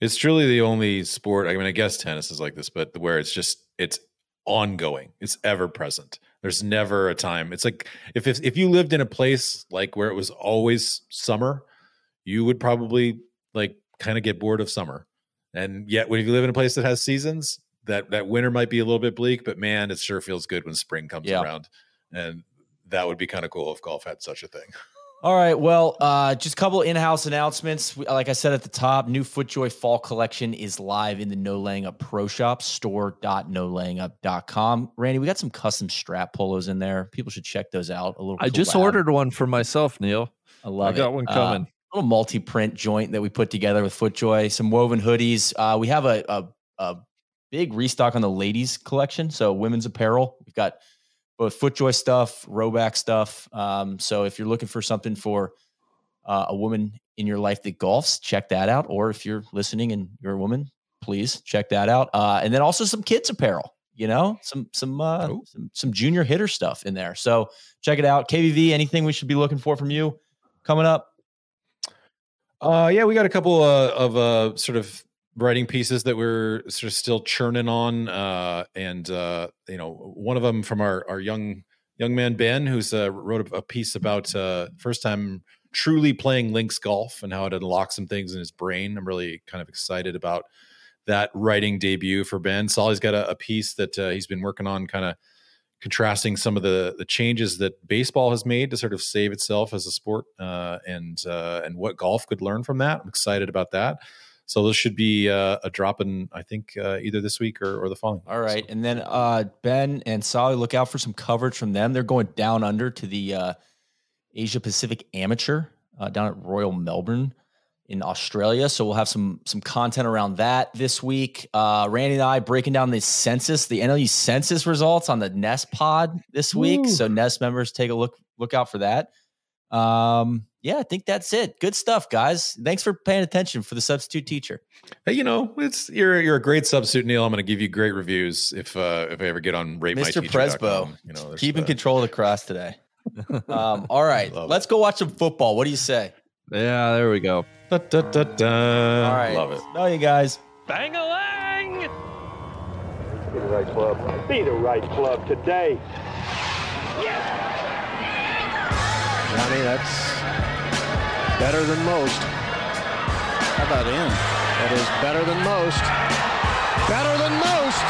It's truly the only sport. I mean, I guess tennis is like this, but where it's just it's ongoing. It's ever present. There's never a time. It's like if if, if you lived in a place like where it was always summer, you would probably like kind of get bored of summer. And yet, when you live in a place that has seasons, that that winter might be a little bit bleak, but man, it sure feels good when spring comes Yeah. around. And that would be kind of cool if golf had such a thing. All right. Well, uh, just a couple in-house announcements. Like I said at the top, new FootJoy fall collection is live in the No Laying Up Pro Shop store.nolayingup.com. Randy, we got some custom strap polos in there. People should check those out. A little. i just collab. ordered one for myself neil I love it. i got it. one Uh, coming little multi-print joint that we put together with FootJoy. Some woven hoodies. Uh, we have a, a a big restock on the ladies collection. So women's apparel. We've got both FootJoy stuff, Rhoback stuff. Um, so if you're looking for something for uh, a woman in your life that golfs, check that out. Or if you're listening and you're a woman, please check that out. Uh, and then also some kids apparel. You know, some some uh, Ooh. some some junior hitter stuff in there. So check it out. KVV. Anything we should be looking for from you coming up? Uh, yeah, we got a couple uh, of uh, sort of writing pieces that we're sort of still churning on, uh, and uh, you know, one of them from our our young young man Ben, who's uh, wrote a, piece about uh, first time truly playing links golf and how it unlocks some things in his brain. I'm really kind of excited about that writing debut for Ben. Soly's got a, a piece that uh, he's been working on, kind of contrasting some of the the changes that baseball has made to sort of save itself as a sport uh, and uh, and what golf could learn from that. I'm excited about that. So this should be uh, a drop in, I think, uh, either this week or, or the following. All right. So- And then uh, Ben and Soly, look out for some coverage from them. They're going down under to the uh, Asia Pacific Amateur uh, down at Royal Melbourne in Australia. So we'll have some some content around that this week. Uh, Randy and I breaking down the census, the NLU census results on the Nest Pod this week. Woo. So Nest members take a look look out for that. Um, yeah, I think that's it. Good stuff, guys. Thanks for paying attention for the substitute teacher. Hey, you know, it's you're you're a great substitute, Neil. I'm going to give you great reviews if uh, if I ever get on rate Mr. Presbo, You know, keeping uh, control of the cross today. Um, all right, let's go watch some football. What do you say? Yeah there we go Da, da, da, da. All right, love it. Know you guys. Bang-a-lang! Be the right club. Be the right club today. Johnny, that's better than most. How about in? That is better than most. Better than most.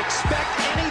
Expect anything